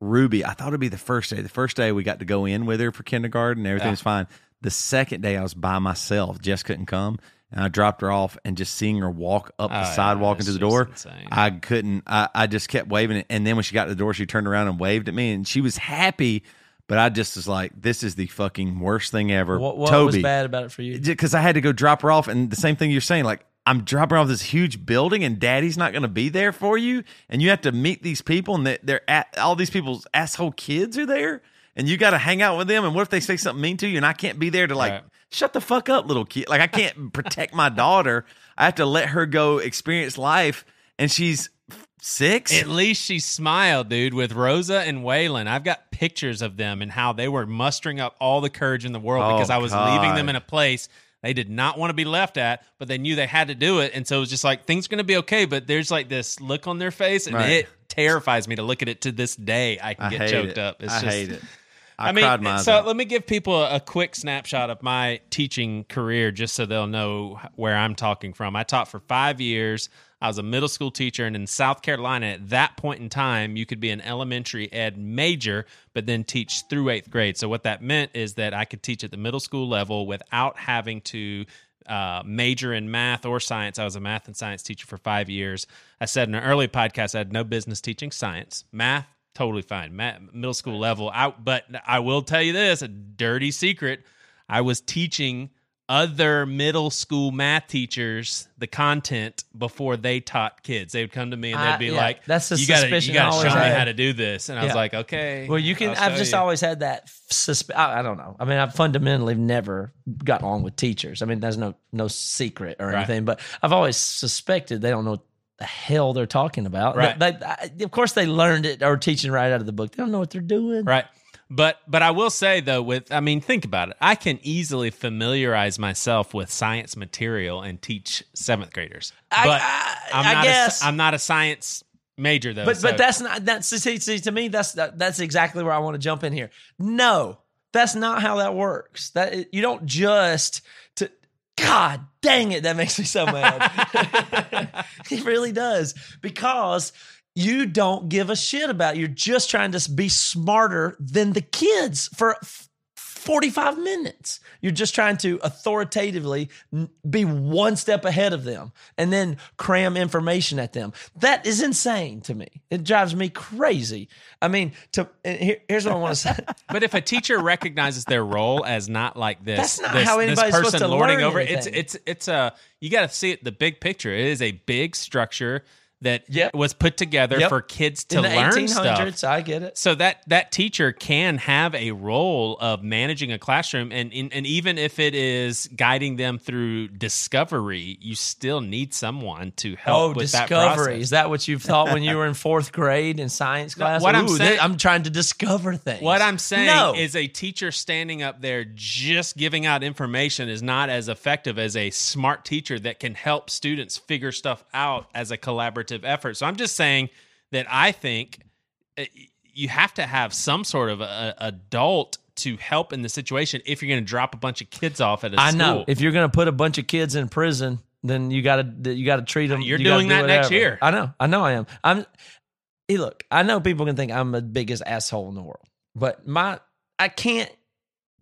Ruby. I thought it'd be the first day. The first day we got to go in with her for kindergarten, everything was fine. The second day I was by myself. Jess couldn't come, and I dropped her off, and just seeing her walk up Oh, the yeah, sidewalk that's into the door, insane. I couldn't. I, I just kept waving it, and then when she got to the door, she turned around and waved at me, and she was happy. But I just was like, "This is the fucking worst thing ever." what, what Toby, was bad about it for you? because I had to go drop her off, and the same thing you're saying, like I'm dropping off this huge building, and Daddy's not going to be there for you, and you have to meet these people, and they- they're at all these people's asshole kids are there, and you got to hang out with them, and what if they say something mean to you, and I can't be there to like Right. shut the fuck up, little kid, like I can't [LAUGHS] protect my daughter, I have to let her go experience life, and she's six. At least she smiled, dude, with Rosa and Waylon. I've got pictures of them and how they were mustering up all the courage in the world Oh, because I was leaving them in a place they did not want to be left at, but they knew they had to do it. And so it was just like, things are going to be okay. But there's like this look on their face, and Right. it terrifies me to look at it to this day. I can I get choked it. up. It's I just, hate it. I, I, mean, so let me give people a, a quick snapshot of my teaching career just so they'll know where I'm talking from. I taught for five years. I was a middle school teacher, and in South Carolina, at that point in time, you could be an elementary ed major, but then teach through eighth grade. So, what that meant is that I could teach at the middle school level without having to uh, major in math or science. I was a math and science teacher for five years. I said in an early podcast, I had no business teaching science. Math, totally fine. Middle school level. I, but I will tell you this a dirty secret. I was teaching other middle school math teachers the content before they taught kids. They would come to me and they'd I- be yeah, like, that's the you gotta, suspicion you gotta show me how to do this." And I was like, "Okay." Well, you can. I'll I've just you." always had that. Susp- I, I don't know. I mean, I've fundamentally never got along with teachers. I mean, there's no no secret or Right. anything, but I've always suspected they don't know the hell they're talking about. Right. They- they- of course, they learned it or teaching right out of the book. They don't know what they're doing. Right. But but I will say though, with I mean, think about it. I can easily familiarize myself with science material and teach seventh graders. I- But I- am not guess. A, I'm not a science major though. But so- but that's not that's see, see to me that's that, that's exactly where I want to jump in here. No, that's not how that works. That you don't just to God dang it, that makes me so mad. [LAUGHS] [LAUGHS] it really does because you don't give a shit about. It. You're just trying to be smarter than the kids for. F- 45 minutes. You're just trying to authoritatively be one step ahead of them and then cram information at them. That is insane to me. It drives me crazy. I mean, to eh, here, here's what I want to say. [LAUGHS] But if a teacher recognizes their role as not like this, That's not this, how this anybody's supposed to lording learn over it, it's it's it's a you got to see it the big picture. It is a big structure that Yep. was put together Yep. for kids to In the learn 1800s, stuff. I get it. So that that teacher can have a role of managing a classroom, and and, and even if it is guiding them through discovery, you still need someone to help Oh, with that discovery. process. Is that what you thought when you [LAUGHS] were in fourth grade in science class? what I'm saying- I'm trying to discover things. What I'm saying No. is a teacher standing up there just giving out information is not as effective as a smart teacher that can help students figure stuff out as a collaborative effort. So I'm just saying that I think uh, you have to have some sort of a, adult to help in the situation if you're going to drop a bunch of kids off at a I school. know. If you're going to put a bunch of kids in prison, then you got to you got to treat them. You're you doing do that next year. I know. I know. I am. I'm. Hey, look. I know people can think I'm the biggest asshole in the world, but my I can't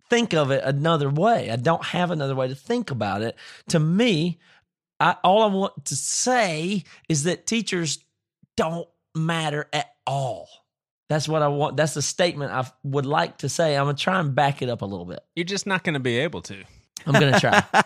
think of it another way. I don't have another way to think about it. To me, I, all I want to say is that teachers don't matter at all. That's what I want. That's the statement I would like to say. I'm gonna try and back it up a little bit. you're just not going to be able to. I'm gonna try. [LAUGHS]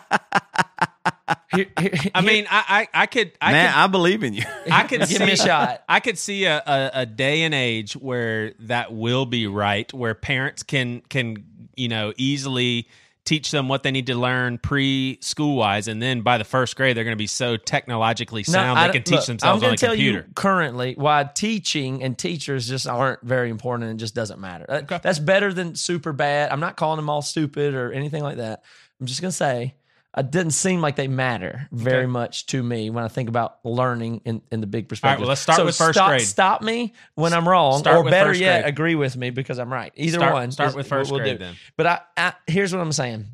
Here- here- I mean, I I, I could I Man, could, I believe in you. [LAUGHS] I could Give see, me a shot. I could see a, a, a day and age where that will be right, where parents can can you know easily teach them what they need to learn pre school wise, and then by the first grade they're going to be so technologically No, sound I they can teach look, themselves I'm on a tell computer. you currently why teaching and teachers just aren't very important and just doesn't matter. Uh, that- That's better than super bad. I'm not calling them all stupid or anything like that. I'm just gonna say it didn't seem like they matter very much to me when I think about learning in, in the big perspective. All right, well, let's start So with first stop, grade. Stop me when I'm wrong, Start or better yet, grade. agree with me because I'm right. Either Start- one. start is with what first we'll grade do. then. But I, I here's what I'm saying.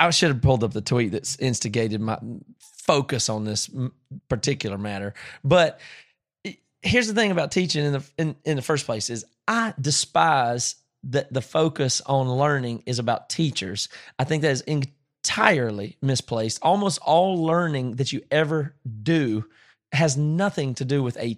I should have pulled up the tweet that's instigated my focus on this particular matter. But here's the thing about teaching in the in, in the first place is I despise that the focus on learning is about teachers. I think that is entirely misplaced. Almost all learning that you ever do has nothing to do with a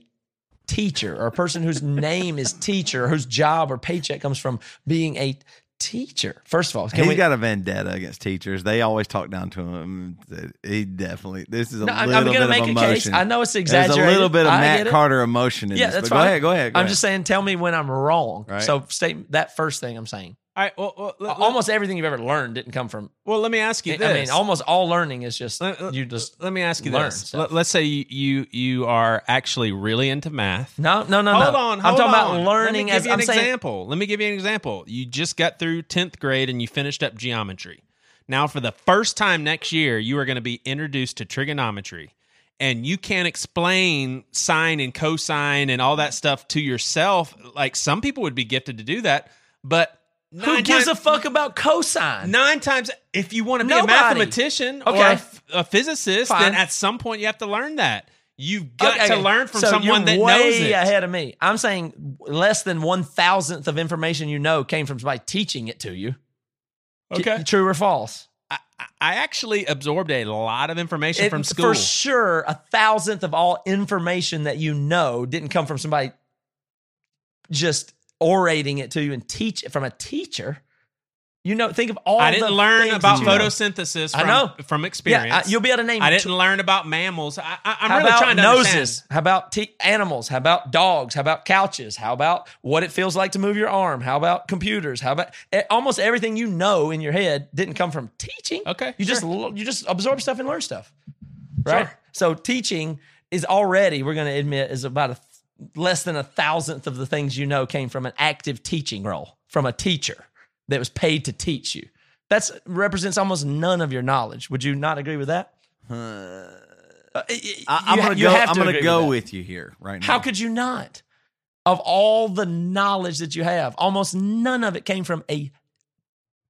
teacher or a person whose [LAUGHS] name is teacher whose job or paycheck comes from being a teacher. First of all, He's we, got a vendetta against teachers. They always talk down to him. He definitely. This is a No, I'm- I'm bit gonna of make a emotion. case. I know it's There's exaggerated. a little bit of I Matt. Carter emotion in Yeah, this. that's but fine. Go ahead. Go ahead. Go I'm ahead. just saying, tell me when I'm wrong. Right. So state that first thing I'm saying. All right, well, well, let, Almost everything you've ever learned didn't come from. well, let me ask you I this. mean, almost all learning is just Let- let- you just. let me ask you this. Let, us say you, you you are actually really into math. No, no, no, hold no. on. I'm talking on. about learning Let me as you I'm an saying. example. Let me give you an example. You just got through tenth grade and you finished up geometry. Now, for the first time next year, you are going to be introduced to trigonometry, and you can't explain sine and cosine and all that stuff to yourself. Like some people would be gifted to do that, but Who gives times- a fuck about cosine? Nine times, if you want to be Nobody. a mathematician or Okay. a, f- a physicist, Fine. then at some point you have to learn that. You've got Okay, to okay. learn from So someone that way knows it. ahead of me. I'm saying less than one thousandth of information you know came from somebody teaching it to you. Okay. True or false? I, I actually absorbed a lot of information It- from school. For sure, a thousandth of all information that you know didn't come from somebody just orating it to you and teach it from a teacher. You know, think of all. I didn't learn about that you know. photosynthesis I from, know. from Yeah, experience. uh, you'll be able to name. I didn't learn about mammals. I, I, I'm How really trying to noses? understand. How about te- animals? How about dogs? How about couches? How about what it feels like to move your arm? How about computers? How about eh, almost everything you know in your head didn't come from teaching? Okay, you just sure. l- you just absorb stuff and learn stuff, right? Sure. So teaching is already we're going to admit is about a less than a thousandth of the things you know came from an active teaching role from a teacher that was paid to teach you. That represents almost none of your knowledge. Would you not agree with that? Uh, I, I'm gonna you go. I'm gonna go that. with you here right now. How could you not? Of all the knowledge that you have, almost none of it came from a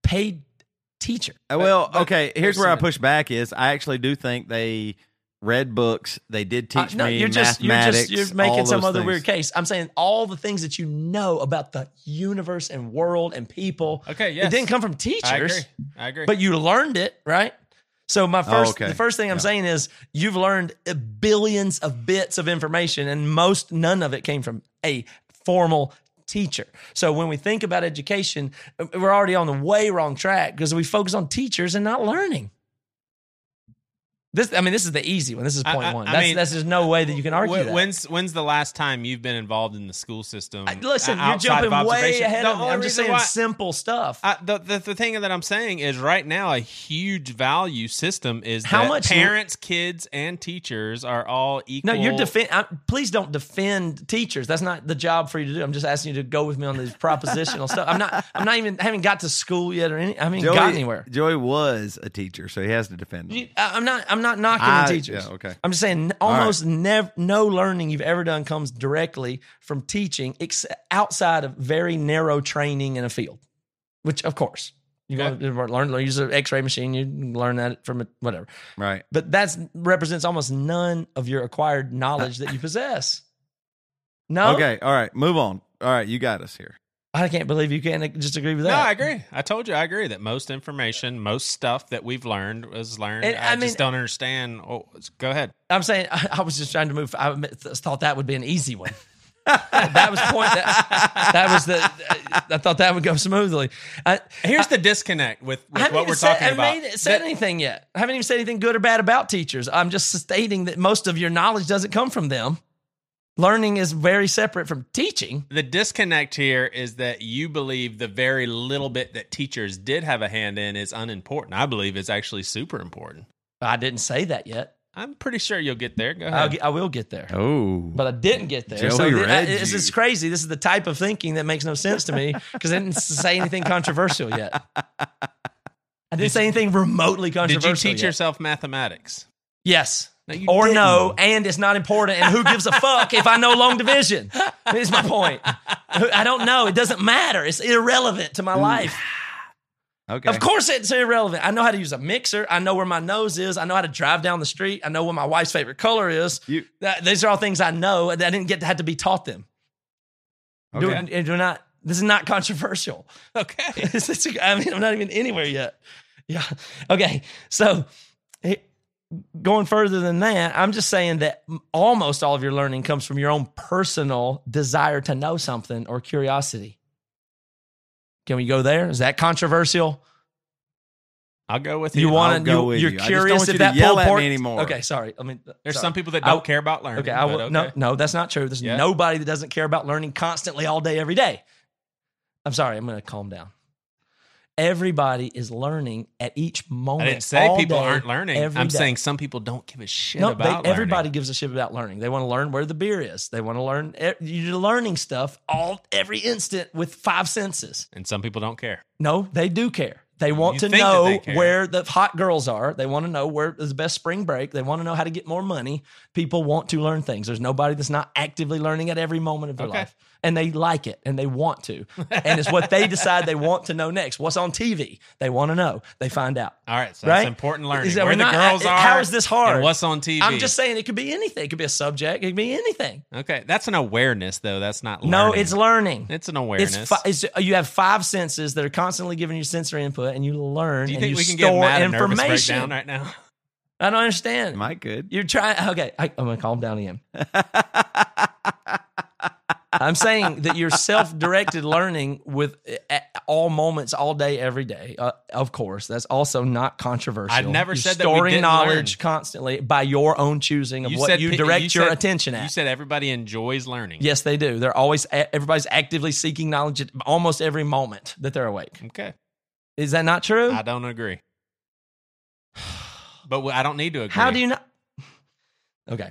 paid teacher. Uh, well, okay. Here's where I push back: is I actually do think they read books. They did teach Uh, no, me you're just you're just you're making some other things. weird case. I'm saying all the things that you know about the universe and world and people. Okay, It didn't come from teachers. I agree. I agree. but you learned it, right? So my first, okay. the first thing I'm saying is you've learned billions of bits of information, and most none of it came from a formal teacher. So when we think about education, we're already on the way wrong track because we focus on teachers and not learning. This, I mean, this is the easy one. This is point I- one. I That's, mean, that's there's no way that you can argue Wh- that. When's when's the last time you've been involved in the school system? I- listen, uh, you're outside of jumping way ahead The of me. I'm just saying why- simple stuff. I, the, the the thing that I'm saying is right now a huge value system is How that much- parents, kids, and teachers are all equal. No, you're defend. I, please don't defend teachers. That's not the job for you to do. I'm just asking you to go with me on these propositional stuff. I'm not. I'm not even. haven't got to school yet or any. I haven't Joey, got anywhere. Joey was a teacher, so he has to defend. Them. You- I- I'm not. I'm not knocking I- the teachers. yeah, okay. I'm just saying almost never. No learning you've ever done comes directly from teaching, ex- outside of very narrow training in a field. Which, of course, you Okay. go to learn. Use an X-ray machine. You learn that from it, whatever. Right. But that represents almost none of your acquired knowledge that you [LAUGHS] possess. No. Okay. All right. Move on. All right. You got us here. I can't believe you can't just agree with that. No, I agree. I told you I agree that most information, most stuff that we've learned was learned. And, I, I mean- just don't understand. Oh, go ahead. I'm saying I, [LAUGHS] I was just trying to move. I thought that would be an easy one. that was point. That, that was the. I thought that would go smoothly. I, Here's the disconnect with, with what we're said, talking about. I haven't about. said That- anything yet. I haven't even said anything good or bad about teachers. I'm just stating that most of your knowledge doesn't come from them. Learning is very separate from teaching. the disconnect here is that you believe the very little bit that teachers did have a hand in is unimportant. I believe it's actually super important. I didn't say that yet. I'm pretty sure you'll get there. Go I'll ahead. get, I will get there. Oh. but I didn't get there. Joey so th- read this is crazy. This is the type of thinking that makes no sense to me because I didn't say anything controversial yet. I didn't say anything remotely controversial. Did controversial. you teach yet. yourself mathematics? Yes. No, or didn't. no, and it's not important. And who gives a fuck if I know long division? Is my point. I don't know. It doesn't matter. It's irrelevant to my life. [SIGHS] okay. Of course, it's irrelevant. I know how to use a mixer. I know where my nose is. I know how to drive down the street. I know what my wife's favorite color is. You- That- these are all things I know. and I didn't get to have to be taught them. Do, Okay. do not. This is not controversial. [LAUGHS] Okay. [LAUGHS] I mean, I'm not even anywhere yet. Yeah. Okay. So, going further than that, I'm just saying that almost all of your learning comes from your own personal desire to know something or curiosity. Can we go there? Is that controversial? I'll go with you. You want to? go You, with you're you. I curious if you that yell pulled at me pork- anymore. Okay, sorry. I mean, uh, There's sorry. some people that don't care about learning. Okay, I will, but no, no, that's not true. There's Yeah. nobody that doesn't care about learning constantly all day, every day. I'm sorry. I'm going to calm down. Everybody is learning at each moment. I didn't say people day, aren't learning. I'm day. saying some people don't give a shit no. about They, everybody learning. gives a shit about learning. They want to learn where the beer is. They want to learn. You're learning stuff all every instant with five senses. and some people don't care. No, they do care. They want You to know where the hot girls are. They want to know where is the best spring break. They want to know how to get more money. People want to learn things. There's nobody that's not actively learning at every moment of their Okay. life. And they like it and they want to. and it's what they decide they want to know next. What's on TV? They want to know. They find out. All right, so Right? that's important learning. Is that Where the not- girls are. how is this hard? And what's on TV? I'm just saying it could be anything. It could be a subject. It could be anything. okay. That's an awareness, though. That's not. Learning. No, it's learning. It's an awareness. It's, fi- it's you have five senses that are constantly giving you sensory input, and you learn. Do you and think you we can give store Matt nervous information. breakdown right now? [LAUGHS] I don't understand. Am I good? You're trying. Okay, I, I'm gonna calm down again. [LAUGHS] I'm saying that you're self-directed learning with at all moments, all day, every day. Uh, of course, that's also not controversial. I never You're said that we storing didn't knowledge learn. constantly by your own choosing of what you pe- direct your said- attention at. You said everybody enjoys learning. yes, they do. They're always eh, everybody's actively seeking knowledge at almost every moment that they're awake. Okay. Is that not true? I don't agree. [SIGHS] But I don't need to agree. How do you not? [SIGHS] Okay.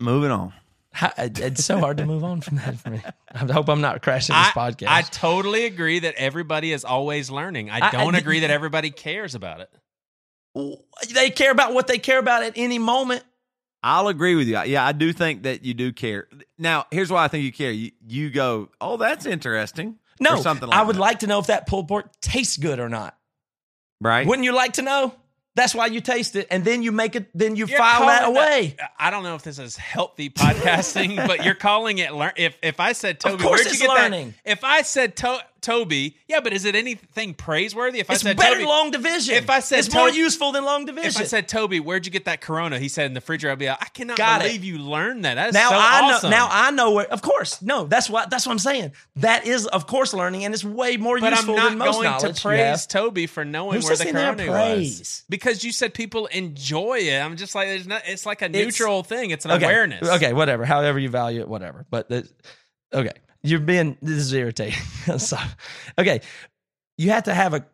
Moving on. How- it's so hard to move on from that for me. I hope I'm not crashing this I, podcast. I totally agree that everybody is always learning. I I- I don't did- agree that everybody cares about it. they care about what they care about at any moment. I'll agree with you. Yeah, I do think that you do care. Now, here's why I think you care. You, you go, oh, that's interesting. No, or something like I would that. like to know if that pulled pork tastes good or not. right. Wouldn't you like to know? That's why you taste it, and then you make it. Then you You're file that away. I don't know if this is healthy podcasting, but you're calling it learn. If if I said Toby, of course where'd you it's get learning. that? If I said to- Toby, yeah, but is it anything praiseworthy? If I It's said better Toby, long division. If I said it's more useful than long division. if I said Toby, where'd you get that Corona? He said in the refrigerator. I'd be like, I cannot Got it. believe you learned that. That is now so I know. awesome. Now I know where. Of course, no. That's what. That's what I'm saying. That is, of course, learning, and it's way more useful. but I'm useful not than most going knowledge to you have. praise Toby for knowing Who where the Corona was because you said people enjoy it. I'm just like, there's not. It's like a It's- neutral thing. It's an okay. awareness. Okay, whatever. However you value it, whatever. But the, okay, you're being this is irritating. [LAUGHS] so, okay, you have to have a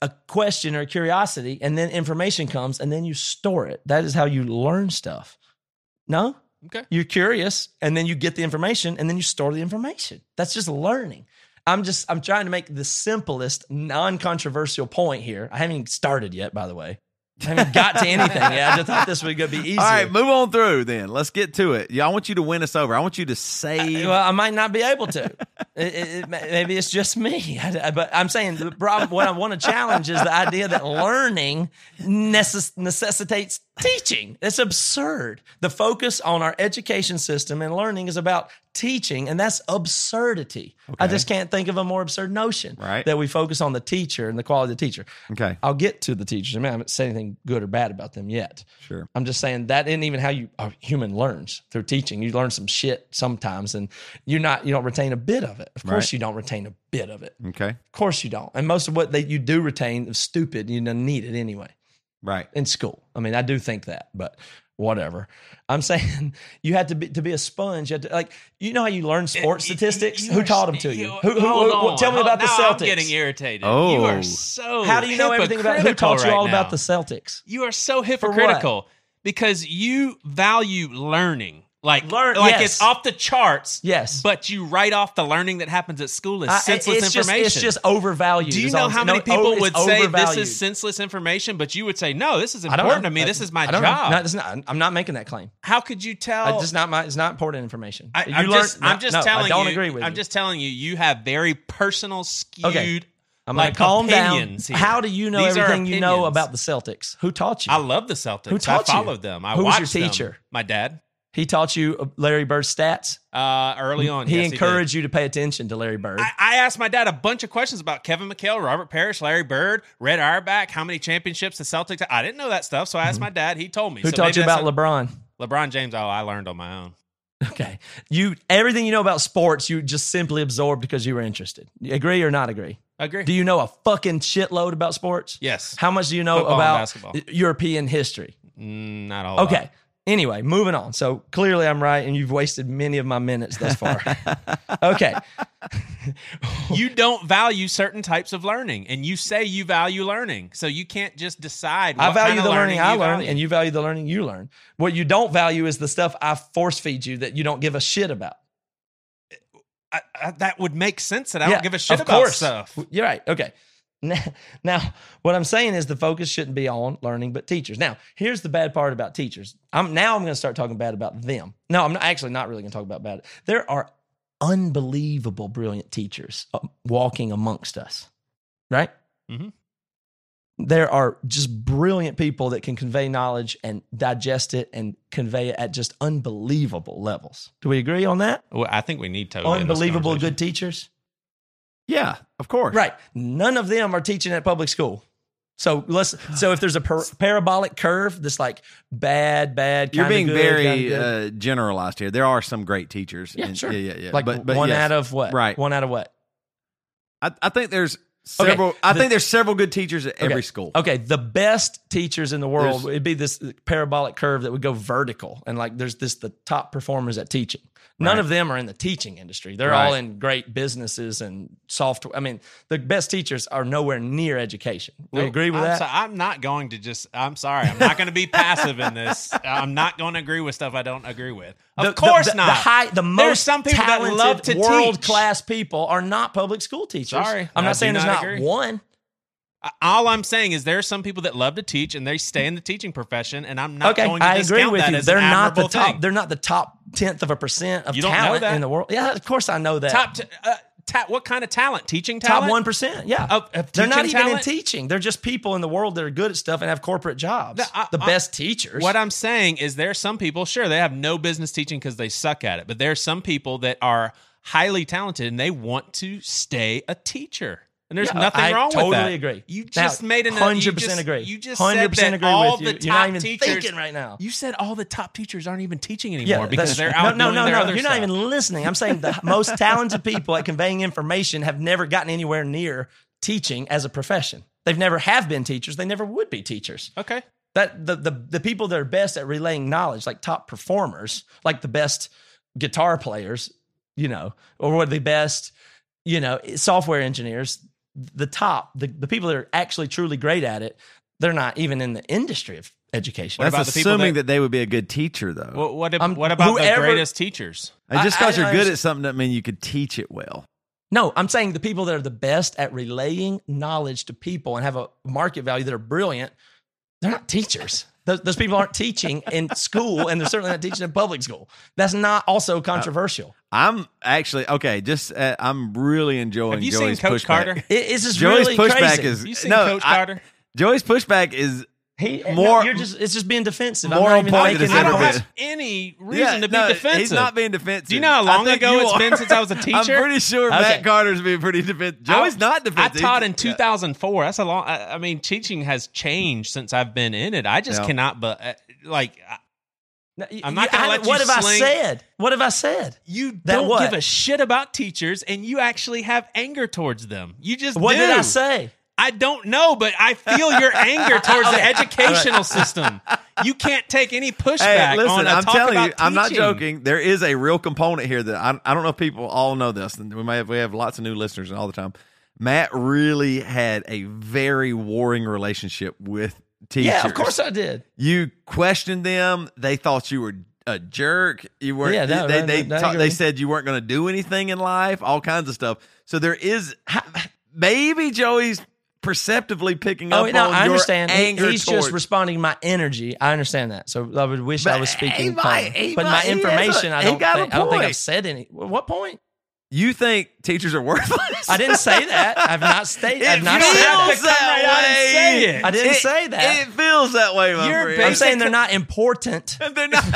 a question or a curiosity, and then information comes, and then you store it. That is how you learn stuff. No, Okay. you're curious, and then you get the information, and then you store the information. That's just learning. I'm just I'm trying to make the simplest, non-controversial point here. I haven't even started yet, by the way. I haven't got to anything Yeah, I just thought this would be easier. All right, move on through then. Let's get to it. Yeah, I want you to win us over. I want you to save. Well, I might not be able to. [LAUGHS] It- it- maybe it's just me. [LAUGHS] I- but I'm saying the problem. What I want to challenge is the idea that learning necess- necessitates teaching. It's absurd. The focus on our education system and learning is about teaching, and that's absurdity. I just can't think of a more absurd notion. Right. That we focus on the teacher and the quality of the teacher. okay, I'll get to the teachers. I mean, I haven't said anything good or bad about them yet. sure. I'm just saying that isn't even how you a human learns through teaching. You learn some shit sometimes, and you're not you don't retain a bit of it. Of course, Right. you don't retain a bit of it. Okay, Of course, you don't. And most of what that you do retain is stupid. You don't need it anyway right. in school. I mean, I do think that, but whatever. I'm [LAUGHS] saying you had to be to be a sponge. You had to, like you know how you learn sports statistics. You Who taught them to you? Who, who, hold who- on. tell me Hold- about the Celtics. I'm getting irritated. Oh. You are so. how do you know everything about who hypocritical taught you right all now. about the Celtics? You are so hypocritical because you value learning. Like, Learn- like yes. it's off the charts. Yes. But you write off the learning that happens at school as I- senseless it's just information. it's just overvalued. Do you know how many No, people would say this is senseless information, but you would say, no, this is important to me. I- This is my job. No, not, I'm not making that claim. How could you tell? It's not my. It's not important information. I, You I'm, learn- just, no, I'm just telling I don't you. agree with I'm you. just telling you. You have very personal, skewed. Okay. I'm like calm down. here. How do you know These everything you know about the Celtics? Who taught you? I love the Celtics. Who taught I you? followed them. I Who was your watched them. teacher? My dad. He taught you uh, Larry Bird's stats. Uh, early on, He yes, encouraged you to pay attention to Larry Bird. I, I asked my dad a bunch of questions about Kevin McHale, Robert Parish, Larry Bird, Red Auerbach, how many championships the Celtics. I didn't know that stuff, so I asked my dad. He told me. Mm-hmm. Who So taught you about that's LeBron? LeBron James? Oh, I learned on my own. [LAUGHS] Okay, you everything you know about sports, you just simply absorbed because you were interested. Agree or not agree? Agree. Do you know a fucking shitload about sports? yes. How much do you know Football about basketball. European history? Mm, not all. Okay. lot. Anyway, moving on. So clearly I'm right, and you've wasted many of my minutes thus far. [LAUGHS] okay. you don't value certain types of learning, and you say you value learning, so you can't just decide. I value kind of the learning I learn, value. and you value the learning you learn. What you don't value is the stuff I force feed you that you don't give a shit about. I, I, that would make sense. That I don't give a shit of about course. stuff. You're right. Okay. Now, now, what I'm saying is the focus shouldn't be on learning, but teachers. Now, here's the bad part about teachers. I'm now I'm going to start talking bad about them. No, I'm not, actually not really going to talk about bad. There are unbelievable, brilliant teachers uh, walking amongst us, right? Mm-hmm. There are just brilliant people that can convey knowledge and digest it and convey it at just unbelievable levels. Do we agree on that? Well, I think we need to. Unbelievable good teachers. Yeah, of course. Right. None of them are teaching at public school. So let's. So if there's a par- parabolic curve this like bad, bad, You're being good, very uh, generalized here. There are some great teachers. yeah, and- sure. Yeah, yeah, yeah. Like but, but one yes. out of what? Right. One out of what? I, I think there's several. I the- think there's several good teachers at every Okay. school. Okay, the best teachers in the world There's- it'd be this parabolic curve that would go vertical, and like there's this the top performers at teaching. None Right. of them are in the teaching industry. They're Right. all in great businesses and software. I mean, the best teachers are nowhere near education. We agree with I'm that. so- I'm not going to just. I'm sorry. I'm not going to be passive in this. I'm not going to agree with stuff I don't agree with. Of The- the- course the, not. The high, the There's most some people that talented, love to world teach. class people are not public school teachers. Sorry, I'm I not do saying there's not not one. All I'm saying is there are some people that love to teach and they stay in the teaching profession, and I'm not okay, going to I discount agree with that you. as They're not the top. thing. They're not the top tenth of a percent of You don't know talent in the world. Yeah, of course I know that. Top, t- uh, ta- what kind of talent? Teaching talent? Top one percent, yeah. Of- of They're not even in teaching. They're just people in the world that are good at stuff and have corporate jobs. The- I- the I- best teachers. What I'm saying is there are some people, sure, they have no business teaching because they suck at it, but there are some people that are highly talented and they want to stay a teacher. And there's Yeah, nothing I wrong totally with that. I totally agree. You Now, just made an 100% you just- agree. You just 100% said that agree all with you. the You're not even teachers thinking right now. You said all the top teachers aren't even teaching anymore that's- because they're no, out no, no, no. other You're not even listening. I'm saying the most [LAUGHS] talented people at conveying information have never gotten anywhere near teaching as a profession. They've never have been teachers. They never would be teachers. Okay. That the the the people that are best at relaying knowledge, like top performers, like the best guitar players, you know, or what the best, you know, software engineers, the top, the, the people that are actually truly great at it, they're not even in the industry of education. What That's about the assuming that- that, they would be a good teacher, though. What, what, ab- Um, what about whoever- the greatest teachers? and just because you're I good understand. at something doesn't mean you could teach it well. No, I'm saying the people that are the best at relaying knowledge to people and have a market value that are brilliant, they're not teachers. Those, those people aren't teaching in school, and they're certainly not teaching in public school. That's not also controversial. I'm actually okay. Just uh, I'm really enjoying. Have you Joey's seen Coach pushback. Carter? It- it's just Joey's really pushback crazy. is You seen no. Coach I- Carter? Joey's pushback is He, More- more. you're just it's just being defensive. I'm more not on even making. I don't have any reason yeah, to be no, defensive. He's not being defensive. Do you know how long ago you it's are. been since I was a [LAUGHS] I'm teacher? pretty sure Okay. Matt Carter's being pretty defensive. Joey's I- not defensive. I taught in Yeah. 2004. That's a long. I, I mean, teaching has changed since I've been in it. I just Yeah. cannot. But uh, like, I- No, y- I'm not gonna I- let you What have sling- I said? What have I said? you don't what? give a shit about teachers, and you actually have anger towards them. You just What do. did I say? I don't know, but I feel your anger [LAUGHS] towards the educational system. You can't take any pushback Hey, listen, on a I'm talk telling about you, I'm not joking. There is a real component here that I, I don't know if people all know this, and we may have we have lots of new listeners all the time. Matt really had a very warring relationship with teachers. Yeah, of course I did. You questioned them. They thought you were a jerk. You weren't. Yeah, no, they no, they, no, I talk- they said you weren't going to do anything in life. All kinds of stuff. So there is maybe Joey's perceptively picking oh, up Oh no, on I understand. He- he's towards. just responding to my energy. I understand that. So I would wish I was speaking. might- but my he has a- information, I don't. Think, I don't think I've said any. What point? you think teachers are worthless? I didn't say [LAUGHS] that. I've not stated. It I've not feels said that. to come right out way. say it. I didn't say that. It feels that way, my You're friend. I'm saying they're not important. [LAUGHS] They're not. [LAUGHS]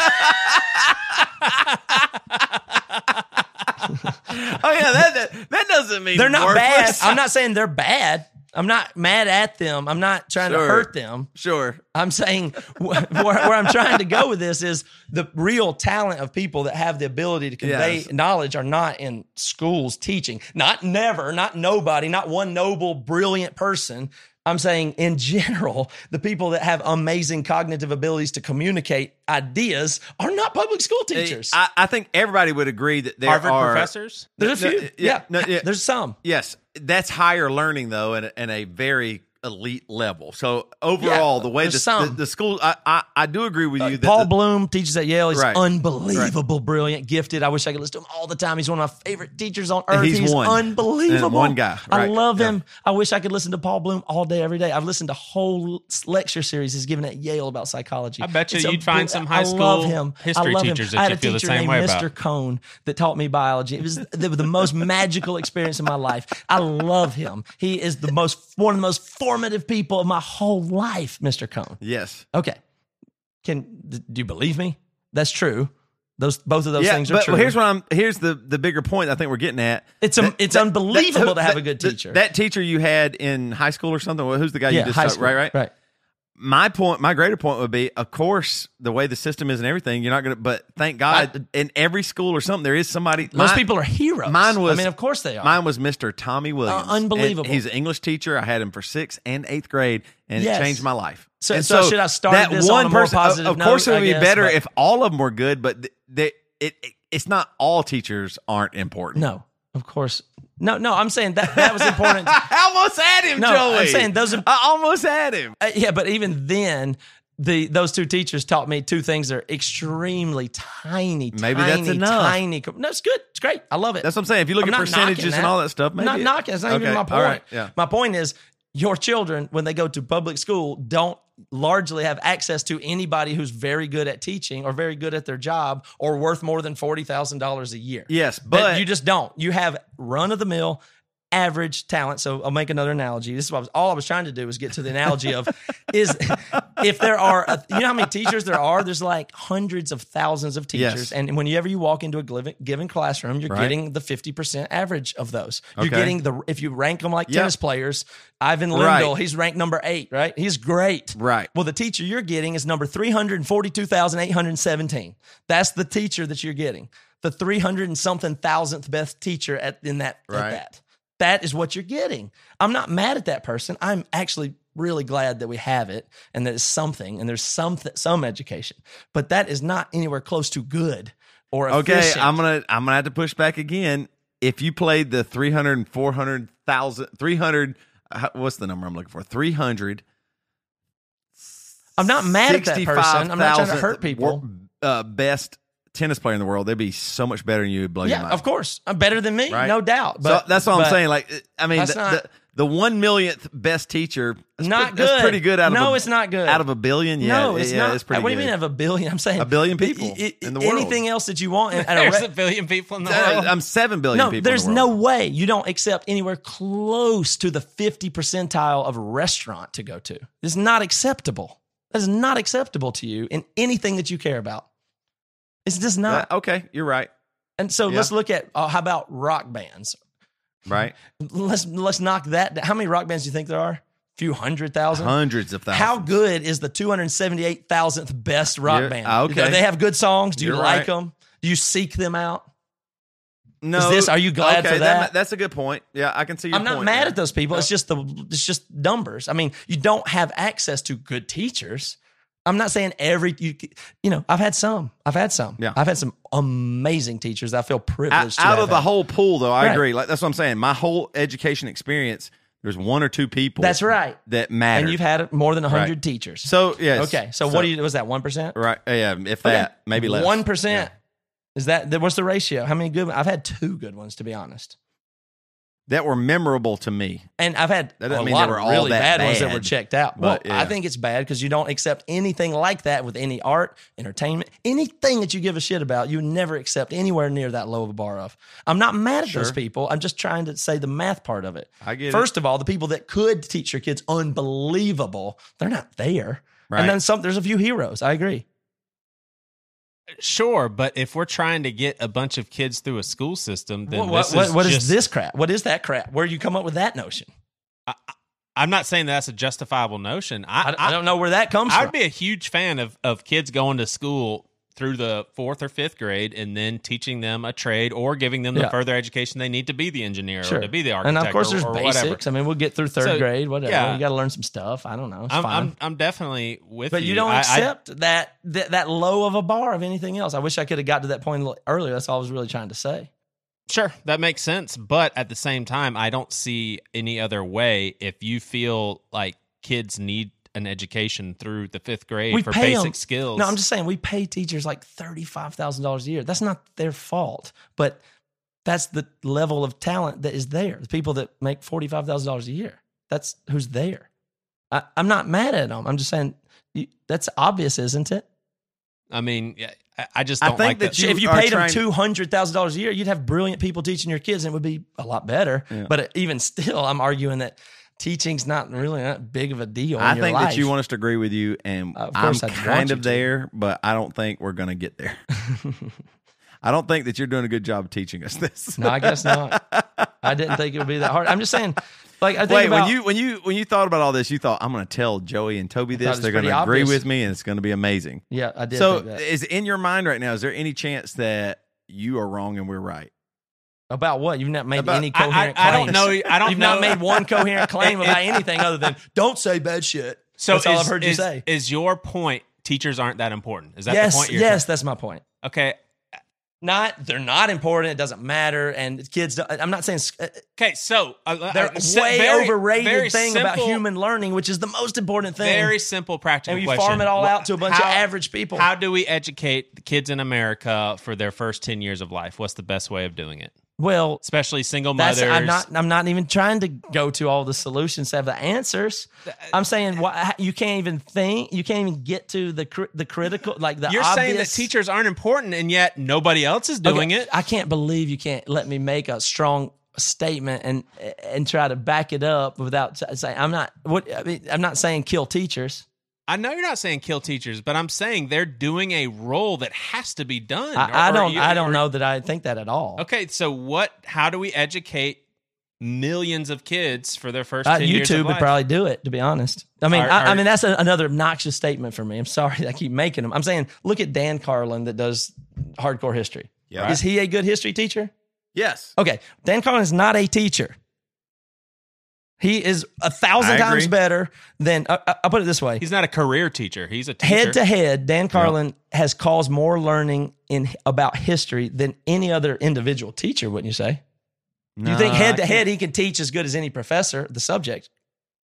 oh yeah, that, that that doesn't mean They're not bad. I'm not saying they're bad. I'm not mad at them. I'm not trying Sure. to hurt them. Sure. I'm saying wh- where, where I'm trying to go with this is the real talent of people that have the ability to convey Yes. knowledge are not in schools teaching. Not never, not nobody, not one noble, brilliant person. I'm saying in general, the people that have amazing cognitive abilities to communicate ideas are not public school teachers. I, I think everybody would agree that there Harvard are professors. There's a no, few. yeah, yeah, no, yeah. there's some. Yes, that's higher learning though, and and a very elite level. So overall, the way the, some. the the school, I, I I do agree with uh, you. That Paul the- Bloom teaches at Yale. He's Right. unbelievable, brilliant, gifted. I wish I could listen to him all the time. He's one of my favorite teachers on earth. he's one. unbelievable. And one guy, I love Yeah. him. I wish I could listen to Paul Bloom all day, every day. I've listened to whole lecture series he's given at Yale about psychology. I bet you It's you'd find some high school I love school him. history I love him. teachers that I had you a feel the teacher same named way Mr. about. Cone that taught me biology. It was the, the most [LAUGHS] magical experience in my life. I love him. He is the most one of the most formative people of my whole life, Mr. Cone. yes, Okay. Can do you believe me? That's true. Those both of those yeah. things are but true. here's what I'm. Here's the the bigger point I think we're getting at. It's a- it's unbelievable to have a good teacher. That teacher you had in high school or something. well, Who's the guy yeah, you just high talked- right? Right. Right. My point, my greater point would be, of course, the way the system is and everything, you're not going to, but thank God in every school or something, there is somebody. Most my- people are heroes. Mine was, I mean, of course they are. Mine was Mr. Tommy Williams. Uh, unbelievable. And he's an English teacher. I had him for sixth and eighth grade, and Yes. it changed my life. So- And so should I start that this on one more person? of- positive Of course, it would I be better but- if all of them were good, but they, it, it it's not all teachers aren't important. No, of course. No, no. I'm saying that that was important. [LAUGHS] I almost had him, No, Joey. I'm saying those are- I almost had him. Uh, yeah, but even then, the those two teachers taught me two things that are extremely tiny. Maybe tiny, that's enough. Tiny. No, it's good. It's great. I love it. That's what I'm saying. If you look I'm at percentages and all that stuff, maybe I'm not it- knocking. That's not even my point. right, yeah. My point is, your children, when they go to public school, don't largely have access to anybody who's very good at teaching or very good at their job or worth more than forty thousand dollars a year. Yes, That but you just don't. You have run of the mill average talent. So I'll make another analogy. This is what I was, all I was trying to do was get to the analogy of [LAUGHS] is if there are you know how many teachers there are? There's like hundreds of thousands of teachers, Yes. and whenever you walk into a given, given classroom, you're Right. getting the fifty percent average of those. You're Okay. getting the if you rank them like Yep. tennis players. Ivan Right. He's ranked number eight, right? He's great. Right. Well, the teacher you're getting is number 342,817. That's the teacher that you're getting. The 300 and something thousandth best teacher at in that at that. That is what you're getting. I'm not mad at that person. I'm actually really glad that we have it and that it's something and there's some some education. But that is not anywhere close to good or okay. I'm gonna I'm gonna have to push back again. If you played the 300 400,000 300 uh, what's the number I'm looking for? 300 I'm not mad at that person. I'm not trying to hurt people. Uh, best tennis player in the world, they'd be so much better than you. Blow your yeah, mind. of course. I'm better than me, Right. no doubt. so that's all I'm saying. Like, I mean, the, not- the, the one millionth best teacher, Not good. pretty good. Out of No, a, it's not good. Out of a billion, yeah, no, it's yeah, not. It's pretty what do you good. mean of a billion? I'm saying A billion people I- I- in the world. Anything else that you want at a There's re- a billion people in the Uh, world. I'm seven billion no, people. there's the no way you don't accept anywhere close to the 50 percentile of restaurant to go to. This is not acceptable. That is not acceptable to you in anything that you care about. It's just not. Uh, okay, you're right. and so yeah. let's look at uh, how about rock bands? Right, [LAUGHS] Let's let's knock that. down. How many rock bands do you think there are? A few hundred thousand. hundreds of thousands. How good is the 278,000th best rock Yeah, band? okay. Do they have good songs? Do you You're like right. them? Do you seek them out? No, Is this- are you glad okay, for that? That's a good point. Yeah, I can see your I'm not mad there. at those people. It's just the it's just numbers. I mean, you don't have access to good teachers. I'm not saying every you you know, I've had some. I've had some. Yeah. I've had some amazing teachers that I feel privileged to out of the had. whole pool, though, I Right. agree. Like that's what I'm saying. My whole education experience, there's one or two people. That's right. That matter. And you've had more than 100 Right. teachers. so yes. okay. So, what do you was that 1%? Right. Uh, yeah. If that, maybe less. One percent. Is that that- what's the ratio? How many good? I've had two good ones to be honest, that were memorable to me. and I've had That a mean lot they were of all really that bad, ones that were checked out. but, well, yeah. I think it's bad because you don't accept anything like that with any art, entertainment, anything that you give a shit about. You never accept anywhere near that low of a bar of. I'm not mad at those people. I'm just trying to say the math part of it. I get it. First of all, the people that could teach your kids unbelievable, they're not there. Right. And then some. There's a few heroes. I agree. Sure, but if we're trying to get a bunch of kids through a school system, then What, what, this what- is what is just- this crap? What is that crap? Where do you come up with that notion? I'm not saying that that's a justifiable notion. I, I, I don't know where that comes from. I'd be a huge fan of of kids going to school through the fourth or fifth grade and then teaching them a trade or giving them the Yeah. further education they need to be the engineer Sure. or to be the architect. And of course, there's or basics. whatever. I mean, we'll get through third So, grade, whatever. yeah. You got to learn some stuff. I don't know. I'm, fine. I'm I'm definitely with but you. you don't I- I- accept that, that that low of a bar of anything else. I wish I could have got to that point a little earlier. That's all I was really trying to say. Sure, that makes sense. But at the same time, I don't see any other way if you feel like kids need an education through the fifth grade We for pay basic 'em. skills. No, I'm just saying we pay teachers like thirty five thousand dollars a year. That's not their fault, but that's the level of talent that is there. The people that make forty five thousand dollars a year. That's who's there. I, I'm not mad at them. I'm just saying you, that's obvious, isn't it? I mean, yeah, I- I just I don't think like that that. you if you paid them two hundred thousand dollars a year, you'd have brilliant people teaching your kids, and it would be a lot better. Yeah. But even still, I'm arguing that teaching's not really that big of a deal. In I think life. that you want us to agree with you, and Of I'm kind of there, but I don't think we're going to get there. [LAUGHS] I don't think that you're doing a good job teaching us this. No, I guess not. [LAUGHS] I didn't think it would be that hard. I'm just saying, like, I think Wait, about, when you when you when you thought about all this, you thought I'm going to tell Joey and Toby this. They're going to agree with me, and it's going to be amazing. yeah, I did. So, think that. is in your mind right now? Is there any chance that you are wrong and we're right? About what you've not made About- any I- I- coherent. I don't know- I don't You've not made one coherent claim about [LAUGHS] anything other than don't say bad shit. so That's all I've heard you say. Is your point teachers aren't that important? Is that yes, the point? You're yes, that's my point. Okay. Not they're not important. It doesn't matter. And kids, don't, I'm not saying uh, Okay, so uh, they're uh, way very- overrated very thing about human learning, which is the most important thing. Very simple, practical. And you question. farm it all out to a bunch of average people. How do we educate the kids in America for their first ten years of life? What's the best way of doing it? Well, Especially single That's mothers. I'm not. I'm not even trying to go to all the solutions to have the answers. Uh, I'm saying why, you can't even think. You can't even get to the the critical like the. You're saying that teachers aren't important, and yet nobody else is doing Okay, it. I can't believe you can't let me make a strong statement and and try to back it up without saying I'm not. What I mean, I'm not saying kill teachers. I know you're not saying kill teachers, but I'm saying they're doing a role that has to be done. Or- I, I don't. you- I don't or- know that I think that at all. Okay, so what? How do we educate millions of kids for their first Uh, 10 years YouTube of would life? probably do it. To be honest, I mean, Are- I, I mean that's a, another obnoxious statement for me. I'm sorry I keep making them. I'm saying, look at Dan Carlin that does hardcore history. Yeah. Is he a good history teacher? Yes. Okay, Dan Carlin is not a teacher. He is a thousand times better than. Uh, uh, I'll put it this way: He's not a career teacher. He's a teacher. head to head, Dan Carlin has caused more learning in about history than any other individual teacher. Wouldn't you say? Do you think head to head he can teach as good as any professor the subject,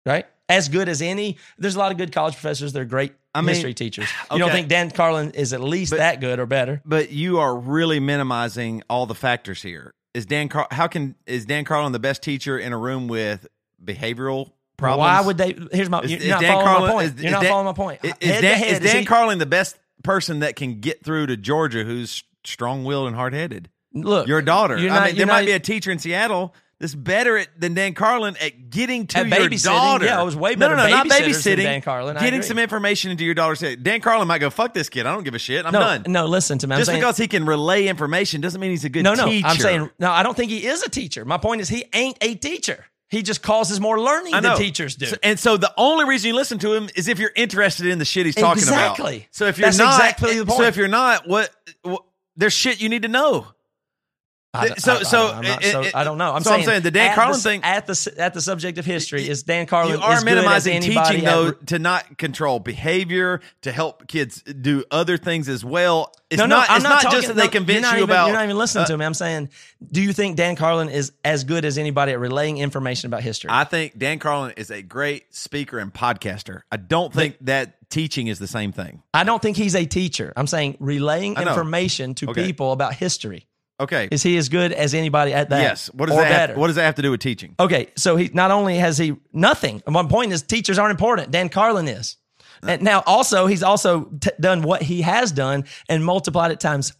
right? As good as any. There's a lot of good college professors. They're great I mean, history teachers. You don't think Dan Carlin is at least But- that good or better? But you are really minimizing all the factors here. Is Dan Car- how can is Dan Carlin the best teacher in a room with behavioral problems? Why would they? Here's my. Is- You're is not Dan following Carlin- my point. is- you're not Dan- following my point. Is, Head Dan, head, is Dan he- Carlin the best person that can get through to Georgia who's strong willed and hard headed? Look, Your daughter. You're I mean, there you're might be a teacher in Seattle that's better at, than Dan Carlin at getting to At your daughter. yeah, it was way better no, no, not babysitters than babysitting. Dan Carlin, I Getting agree. some information into your daughter's head. Dan Carlin might go, "Fuck this kid. I don't give a shit. I'm no, done." no. Listen to me. I'm Just saying, because he can relay information doesn't mean he's a good no, no. teacher. I'm saying no. I don't think he is a teacher. My point is he ain't a teacher. He just causes more learning than teachers do. So- and so the only reason you listen to him is if you're interested in the shit he's talking Exactly. about. So if you're That's not, exactly the so if you're not, what, what there's shit you need to know. I, So- I- I- so not it- so it- I don't know. I'm so I'm saying, saying the Dan Carlin s- thing- at the at the subject of history is Dan Carlin. You are as good as minimizing teaching at- though to not control behavior, to help kids do other things as well. It's no, no, not. I'm it's not, talking, just that they convince not even, about. You're not even listening uh, to me. I'm saying, do you think Dan Carlin is as good as anybody at relaying information about history? I think Dan Carlin is a great speaker and podcaster. I don't think that teaching is the same thing. I don't think he's a teacher. I'm saying relaying information to Okay. people about history. Okay. Is he as good as anybody at that? yes. What does or that? better? Have, what does that have to do with teaching? Okay, so he not only has he nothing. One point is teachers aren't important. Dan Carlin is. And now also he's also t- done what he has done and multiplied it times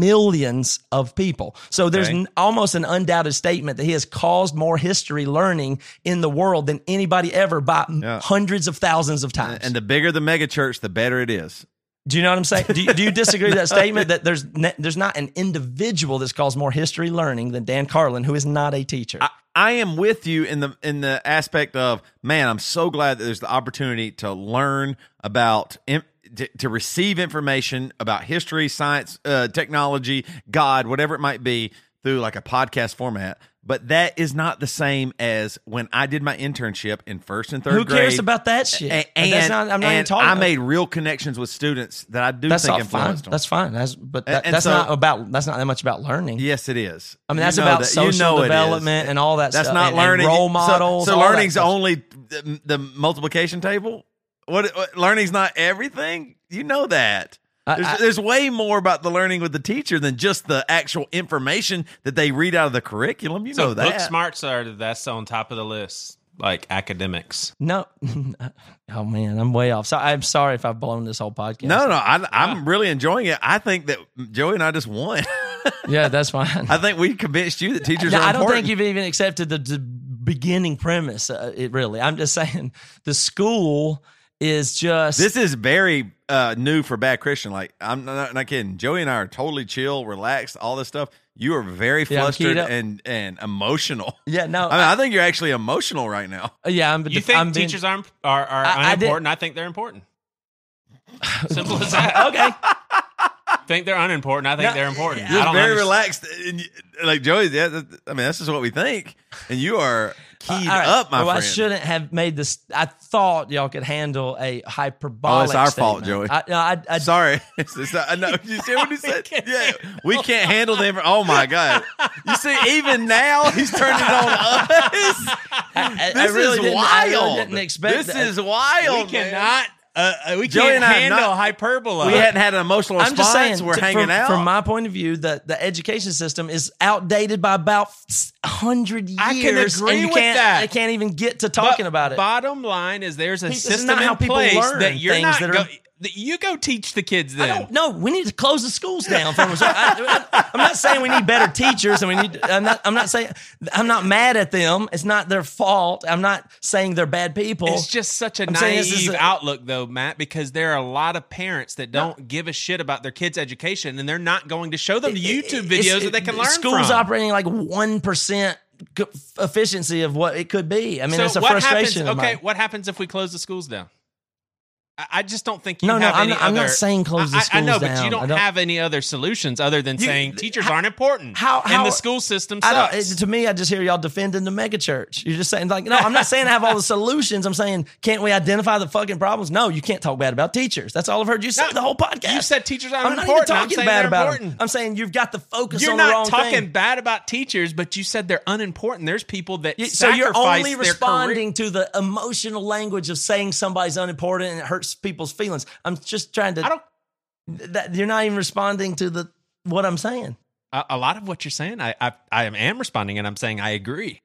millions of people. So there's Okay. n- almost an undoubted statement that he has caused more history learning in the world than anybody ever by Yeah. hundreds of thousands of times. And the bigger the mega church, the better it is. Do you know what I'm saying? Do you, do you disagree with that [LAUGHS] statement that there's ne- there's not an individual that's caused more history learning than Dan Carlin, who is not a teacher? I, I am with you in the in the aspect of man. I'm so glad that there's the opportunity to learn about in, to, to receive information about history, science, uh, technology, God, whatever it might be, through like a podcast format. But that is not the same as when I did my internship in first and third who grade. cares about that shit? And, that's not, I'm not even talking. I made real connections with students that I do that's think not fine. influenced them. That's fine. That's but that, And- and that's so- not about. That's not that much about learning. Yes, it is. I mean, You that's know about that- social you know development and all that That's stuff, not and- and learning. role So- models, So, that learning's only the, the multiplication table. What, what learning's not everything. You know that. I- There's, I- there's way more about the learning with the teacher than just the actual information that they read out of the curriculum. You so know that. book smarts are that's on top of the list, like academics. No. [LAUGHS] oh man, I'm way off. So I'm sorry if I've blown this whole podcast. No, no, I, I'm really enjoying it. I think that Joey and I just won. [LAUGHS] Yeah, that's fine. I think we convinced you that teachers No, are I don't important. think you've even accepted the, the beginning premise. Uh, it really, I'm just saying the school is just This is very uh, new for bad Christian. Like I'm not, not kidding. Joey and I are totally chill, relaxed, all this stuff. You are very Yeah, flustered keyed and and emotional. Yeah, no, I mean, I think you're actually emotional right now. yeah. I'm. You think I'm being- teachers aren't are, are I- I unimportant? I, think they're important. [LAUGHS] Simple as [LAUGHS] that. okay? think they're unimportant. I think No, they're important. You're I don't very understand- relaxed, and you- like Joey. Yeah, I mean, that's just what we think. And you are keyed right. up, my well, I shouldn't have made this. I thought y'all could handle a hyperbolic. Oh, it's our fault. Joey. I, no, I, I, [LAUGHS] Sorry, [LAUGHS] it's, it's not, know. You see what he said? [LAUGHS] Yeah, we can't handle them. Oh my god! You see, even now he's turning it on us. I- This I really is I really wild. didn't expect this that. is wild. we man. cannot. Uh, uh, we Joey can't and I have handle not- hyperbole. We hadn't had an emotional I'm response. just saying, we're t- hanging from, out. From my point of view, the, the education system is outdated by about hundred years. I can agree and you with can't, that. They can't even get to But talking about it. Bottom line is there's a This is system not how in people place learn that you're things not. that are- that you go teach the kids I then. don't know. We need to close the schools down. From I, am not saying we need better teachers, and we need. I'm not. I'm not saying. I'm not mad at them. It's not their fault. I'm not saying they're bad people. It's just such a I'm saying this is naive a- outlook, though, Matt, because there are a lot of parents that don't give a shit about their kids' education, and they're not going to show them the YouTube videos that they can learn Schools from. operating like one percent efficiency of what it could be. I mean, so it's a what frustration. happens? Okay, what happens if we close the schools down? I- just don't think you No, no, have I'm not- I'm not saying close the I- I, I know, schools but you don't, don't- have any other solutions other than You- saying teachers how- aren't important. how- and how- the school system sucks. to me, I just hear y'all defending the megachurch. You're just saying like, no, I'm not saying I have all the [LAUGHS] solutions. I'm saying, can't we identify the fucking problems? No, you can't talk bad about teachers. That's all I've heard you say No, the whole podcast. you said teachers aren't important. I'm not even important. I'm talking bad about important. them. I'm saying you've got to focus on the focus You're not talking thing. bad about teachers, but you said they're unimportant. There's people that You- so you're only responding to the emotional language of saying somebody's unimportant and it hurts people's feelings. I'm just trying to. I don't. that, you're not even responding to the what I'm saying. A, a lot of what you're saying, I, I I am responding, and I'm saying I agree.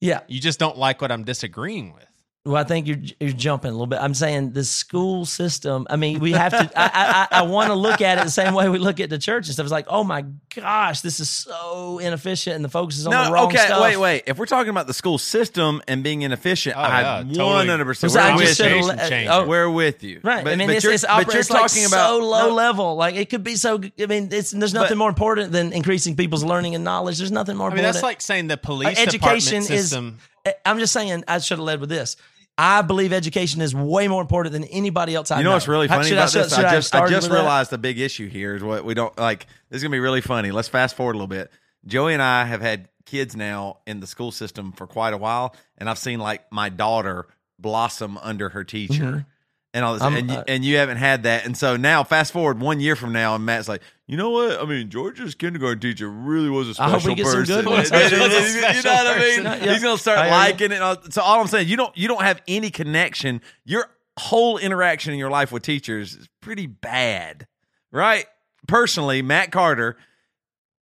Yeah. You just don't like what I'm disagreeing with. Well, I think you're you're jumping a little bit. I'm saying the school system. I mean, we have to. I I, I want to look at it the same way we look at the church and stuff. It's like, oh my gosh, this is so inefficient, and the focus is on the no, wrong okay, stuff. wait, wait. If we're talking about the school system and being inefficient, Oh, yeah, I totally. one hundred percent. So I We're with you. Education le- oh, We're with you, Right. But, I mean, but it's, you're, it's, but you're it's like talking about so low no, level. Like it could be so. I mean, it's there's nothing But- more important than increasing people's learning and knowledge. There's nothing more I mean, important. that's like saying the police education department is- system. I'm just saying. I should have led with this. I believe education is way more important than anybody else I You know. know what's really How- funny should about should- this? should I just I started just with that? realized the big issue here is what we don't like. This is gonna be really funny. Let's fast forward a little bit. Joey and I have had kids now in the school system for quite a while, and I've seen like my daughter blossom under her teacher. And all this, I'm, and, you, uh, and you haven't had that, and so now fast forward one year from now, and Matt's like, you know what? I mean, Georgia's kindergarten teacher really was a special hope we get some person. good ones. [LAUGHS] [LAUGHS] you know what I mean? person. He's gonna start I liking it. all- So all I'm saying, you don't you don't have any connection. Your whole interaction in your life with teachers is pretty bad, right? Personally, Matt Carter,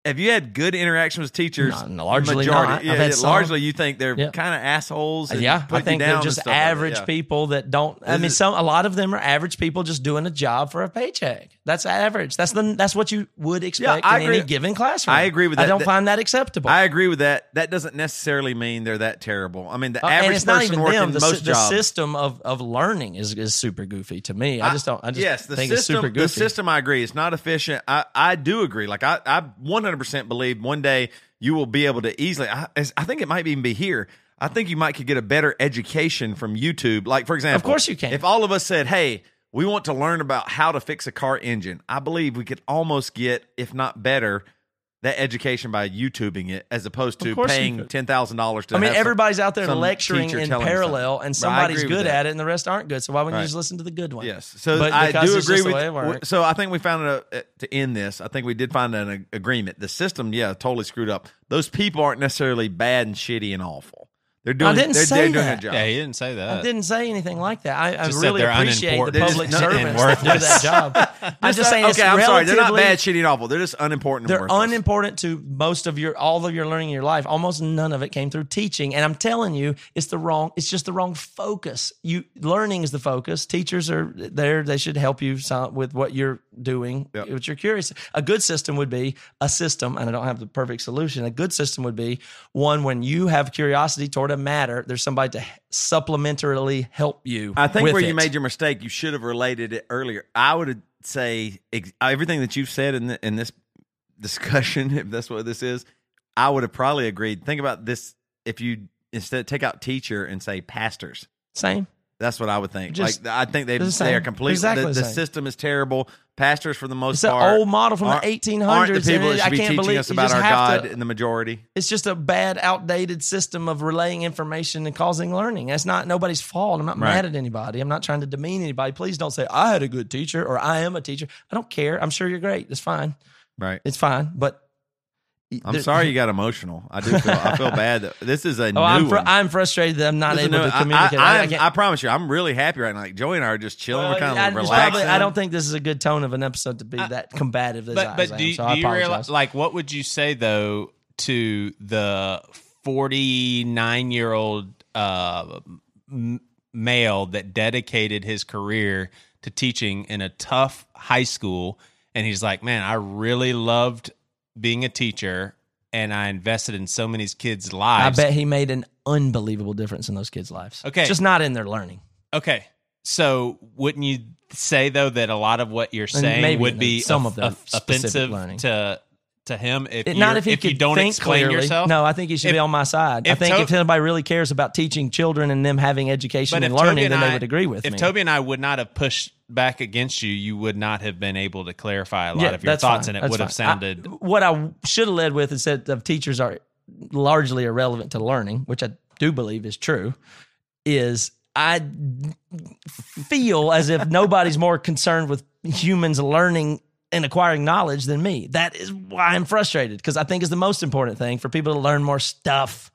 have you had good interaction with teachers? No, no, largely Majority, not. Yeah, yeah, largely you think they're Yeah. kind of assholes. Yeah, I think they're just like that, average yeah. people that don't. I mean, is- some a lot of them are average people just doing a job for a paycheck. That's average. That's the that's what you would expect I in agree. any given classroom. I agree with that. I don't That- find that acceptable. I agree with that. That doesn't necessarily mean they're that terrible. I mean, the Uh, average it's not person even working them. The, most the jobs. system of, of learning is, is super goofy to me. I just don't. I just yes, the think system. it's super goofy. The system, I agree, it's not efficient. I, I do agree. Like I, I 100% believe one day you will be able to easily. I, I think it might even be here. I think you might could get a better education from YouTube. Like for example, Of course you can. If all of us said, "Hey, we want to learn about how to fix a car engine," I believe we could almost get, if not better. That education by YouTubing it, as opposed to Of course you paying ten thousand dollars to. I mean, have some- everybody's out there lecturing in parallel, and somebody's good at it, and the rest aren't good. So why wouldn't Right. you just listen to the good one? Yes. So But I do agree with. way it works. So I think we found a, to end this. I think we did find an agreement. The system, yeah, totally screwed up. Those people aren't necessarily bad and shitty and awful. They're doing. I didn't they're, say they're doing that. a job. Yeah, he didn't say that. I didn't say anything like that. I, I Just said really they're appreciate the unimportant. public They're just servants that do that job. I'm just [LAUGHS] saying, it's okay, I'm sorry. They're not relatively- bad, shitty, and awful. They're just unimportant. and They're worthless. unimportant to most of your all of your learning in your life. Almost none of it came through teaching. And I'm telling you, it's the wrong. It's just the wrong focus. You learning is the focus. Teachers are there. They should help you some, with what you're doing, Yep. what you're curious. A good system would be a system, and I don't have the perfect solution. A good system would be one when you have curiosity toward a matter. There's somebody to supplementarily help you. I think where you made your mistake, you should have related it earlier. I would say ex- everything that you've said in the, in this discussion, [LAUGHS] if that's what this is, I would have probably agreed. Think about this: if you instead take out teacher and say pastors, same. That's what I would think. Just- like I think they they're the they are completely. Exactly the, the the system is terrible. Pastors, for the most It's an part, old model from the aren't- 1800s, Aren't the people that I should be can't teaching believe us about our God to- in the majority? It's just a bad, outdated system of relaying information and causing learning. That's not nobody's fault. I'm not Right. mad at anybody. I'm not trying to demean anybody. Please don't say I had a good teacher or I am a teacher. I don't care. I'm sure you're great. It's fine. Right. It's fine. But I'm there- sorry you [LAUGHS] got emotional. I do feel I feel bad. That, [LAUGHS] this is a Oh, new I'm, fr- one. I'm frustrated that I'm not This able new- to I- communicate. I, I, I, I promise you, I'm really happy right now. Like Joey and I are just chilling. Well, We're kind of it's relaxing. probably- I don't think this is a good tone of an episode to be that combative as But but as I do am, you, so do I you realize like what would you say though to the 49 year old uh, m- male that dedicated his career to teaching in a tough high school and he's like man I really loved being a teacher and I invested in so many kids lives. I bet he made an unbelievable difference in those kids' lives. Okay. just not in their learning. Okay. So wouldn't you say though that a lot of what you're saying would be some of the off- offensive learning. to to him if, It- not if he you could don't think explain clearly. yourself? No, I think he should If- be on my side. I think To- if anybody really cares about teaching children and them having education and learning, and then I- they would agree with if me. Toby and I would not have pushed back against you, you would not have been able to clarify a lot Yeah, of your thoughts, fine. and it That's would have fine. I- sounded. what I should have led with instead of teachers are largely irrelevant to learning, which I do believe is true. Is I feel as if nobody's more concerned with humans learning and acquiring knowledge than me. That is why I'm frustrated because I think is the most important thing for people to learn more stuff.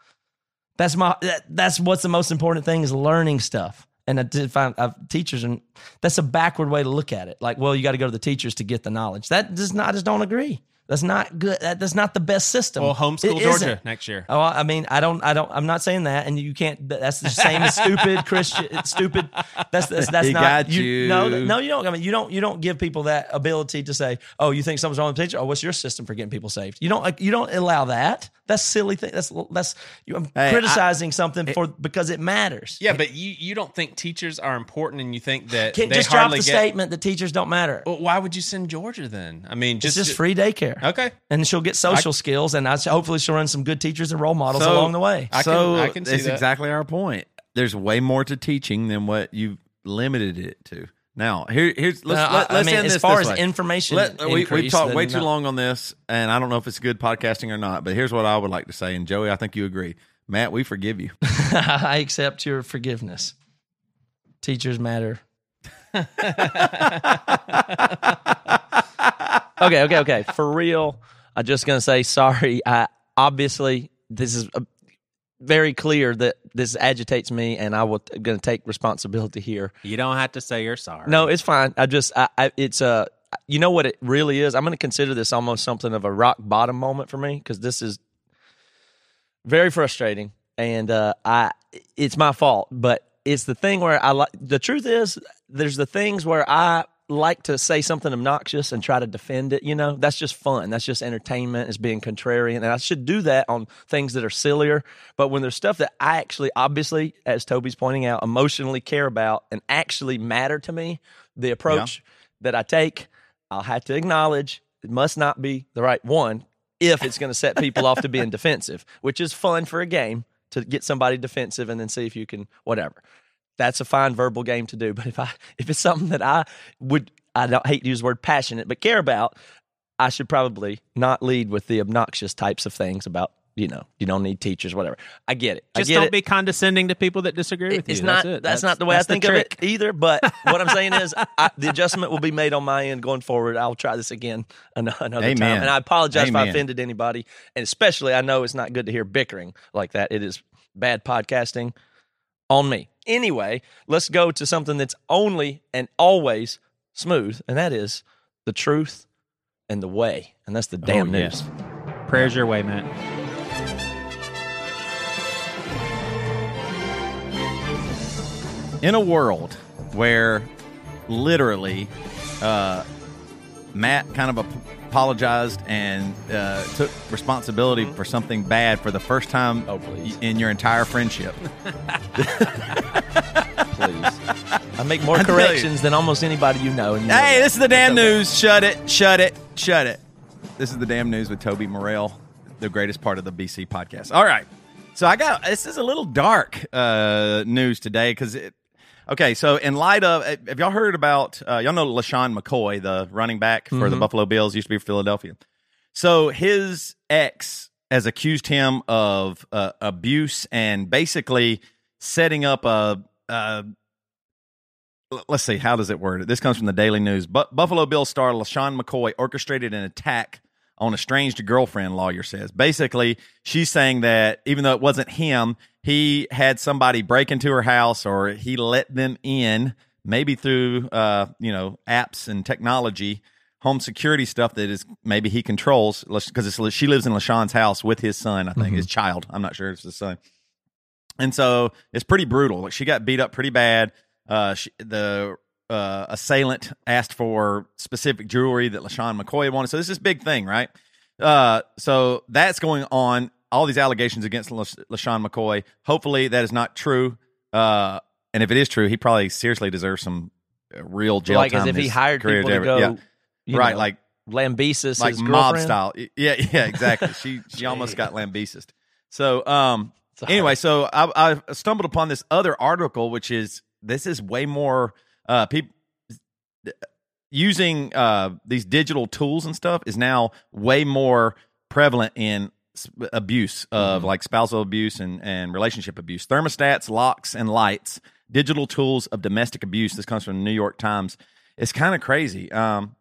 That's my that, that's what's the most important thing is learning stuff. And I did find uh, teachers, and that's a backward way to look at it. Like, well, you got to go to the teachers to get the knowledge. That does not. I just don't agree. That's not good. That, that's not the best system. Well, homeschool It Georgia isn't. next year. Oh, I mean, I don't, I don't, I'm not saying that, and you can't. That's the same as stupid [LAUGHS] Christian. It's stupid. That's that's, that's He not. got you. No, no, you don't. I mean, you don't. You don't give people that ability to say, "Oh, you think something's wrong with the teacher? Oh, what's your system for getting people saved?" You don't. Like, you don't allow that. That's silly thing. That's that's. You, I'm Hey, criticizing something for because it matters. Yeah, but you you don't think teachers are important, and you think that Can't they just drop hardly the get. statement that teachers don't matter. Well, why would you send Georgia then? I mean, it's just just free daycare. Okay. and she'll get social skills, and I, hopefully she'll run some good teachers and role models So- along the way. I can- so I can see that's that. exactly our point. There's way more to teaching than what you've limited it to. Now, here, here's let's Uh, let, I let's mean, end as this far this as way. information Let- we, we've talked way too no. long on this, and I don't know if it's good podcasting or not. But here's what I would like to say, and Joey, I think you agree. Matt, we forgive you. [LAUGHS] I accept your forgiveness. Teachers matter. [LAUGHS] okay, okay, okay. For real, I'm just gonna say sorry. I obviously this is uh very clear that this agitates me, and I will going to take responsibility here. you don't have to say you're sorry. No, it's fine. I just, I, I it's a, you know what it really is. I'm going to consider this almost something of a rock bottom moment for me because this is very frustrating, and uh, I, it's my fault. But it's the thing where I like. The truth is, there's the things where I like to say something obnoxious and try to defend it. You know, that's just fun. That's just entertainment. It's being contrarian, and I should do that on things that are sillier. But when there's stuff that I actually, obviously, as Toby's pointing out, emotionally care about and actually matter to me, the approach that I take, I'll have to acknowledge it must not be the right one if it's going to set people off to being [LAUGHS] defensive, which is fun for a game to get somebody defensive and then see if you can whatever that's a fine verbal game to do. But if I if it's something that I would I don't hate to use the word passionate, but care about, I should probably not lead with the obnoxious types of things about you know you don't need teachers, whatever. I get it. just I get don't it. be condescending to people that disagree with It's you. not. that's, it. That's, not the way I that's think of it either. But [LAUGHS] what I'm saying is, I, the adjustment will be made on my end going forward. I'll try this again another Amen. time, and I apologize if I offended anybody. And especially, I know it's not good to hear bickering like that. It is bad podcasting on me. Anyway, let's go to something that's only and always smooth, and that is the truth and the way, and that's the damn Oh, news. yes. Prayers your way, man. in a world where literally uh, Matt kind of ap- apologized and uh, took responsibility for something bad for the first time Oh, in your entire friendship. [LAUGHS] Please, I make more I corrections than almost anybody you know. And you know hey, that. this is the damn news. Shut it. Shut it. Shut it. This is the damn news with Toby Morrell, the greatest part of the BC podcast. All right. So I got this is a little dark uh, news today because it. Okay, so in light of, eh, have y'all heard about? Uh, y'all know LeSean McCoy, the running back for the Mhm. Buffalo Bills, used to be for Philadelphia. So his ex has accused him of uh, abuse and basically setting up a. Uh, let's see, how does it word it? This comes from the Daily News. But Buffalo Bills star LeSean McCoy orchestrated an attack on estranged girlfriend, lawyer says. Basically, she's saying that even though it wasn't him, he had somebody break into her house or he let them in, maybe through uh, you know, apps and technology, home security stuff that is maybe he controls because she lives in LeSean's house with his son, I think, his child. I'm not sure it's his son. And so it's pretty brutal. Like she got beat up pretty bad. Uh, she, the uh, assailant asked for specific jewelry that LeSean McCoy wanted. So this is a big thing, right? Uh, so that's going on. All these allegations against La- LeSean McCoy. Hopefully that is not true. Uh, and if it is true, he probably seriously deserves some uh, real jail like time. as if he hired people to go, yeah. right, know, like Lambesis, like his mob style. Yeah, [LAUGHS] yeah, exactly. she [LAUGHS] she almost got Lambesis. So um anyway, so I, I stumbled upon this other article, which is this is way more uh people using uh these digital tools and stuff is now way more prevalent in abuse of like spousal abuse and and relationship abuse thermostats locks and lights digital tools of domestic abuse this comes from the new york times it's kind of crazy um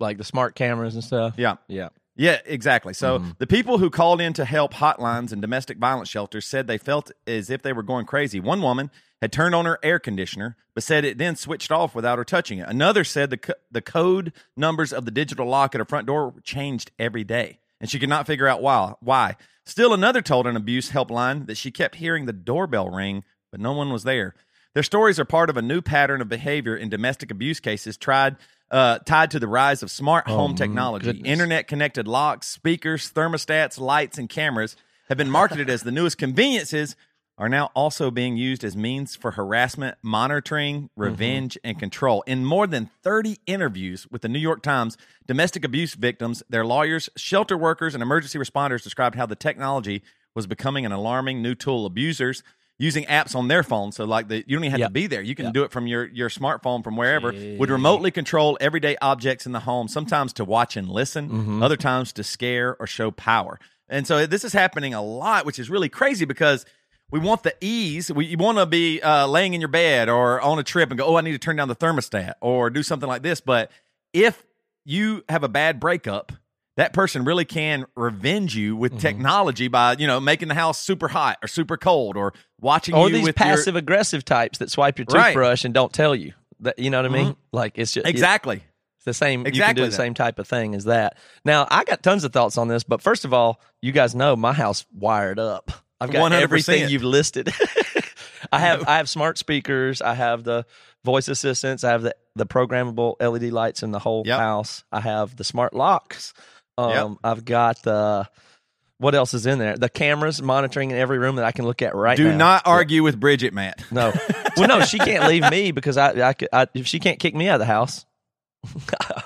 like the smart cameras and stuff. yeah Yeah. yeah, exactly. So Mhm. the people who called in to help hotlines and domestic violence shelters said they felt as if they were going crazy. One woman had turned on her air conditioner, but said it then switched off without her touching it. Another said the co- the code numbers of the digital lock at her front door changed every day, and she could not figure out why. Why? Still, another told an abuse helpline that she kept hearing the doorbell ring, but no one was there. Their stories are part of a new pattern of behavior in domestic abuse cases tried uh, tied to the rise of smart home my technology. Internet connected locks, speakers, thermostats, lights, and cameras have been marketed as the newest conveniences, are now also being used as means for harassment, monitoring, mm-hmm. revenge, and control. In more than 30 interviews with the New York Times, domestic abuse victims, their lawyers, shelter workers, and emergency responders described how the technology was becoming an alarming new tool. Abusers using apps on their phone, so like the you don't even have Yep. to be there. You can do it from your your smartphone from wherever. Would remotely control everyday objects in the home, sometimes to watch and listen, mm-hmm. other times to scare or show power. And so this is happening a lot, which is really crazy because we want the ease. We you want to be uh, laying in your bed or on a trip and go, oh, I need to turn down the thermostat or do something like this. But if you have a bad breakup, that person really can revenge you Mm-hmm. with technology by you know making the house super hot or super cold or watching Or you these with your- passive aggressive types that swipe your Right. toothbrush and don't tell you. That you know what I mean? Like it's just exactly. It's the same. you can Exactly do the that. same type of thing as that. Now, I got tons of thoughts on this, but first of all, you guys know my house wired up. I've got 100%. everything you've listed. [LAUGHS] I have I have smart speakers. I have the voice assistants. I have the the programmable LED lights in the whole Yep. house. I have the smart locks. Um, Yep. I've got the what else is in there? The cameras monitoring in every room that I can look at right Do now. Do not argue with Bridget, Matt. No. well, no, she can't leave me [LAUGHS] because I, I, I if she can't kick me out of the house, [LAUGHS]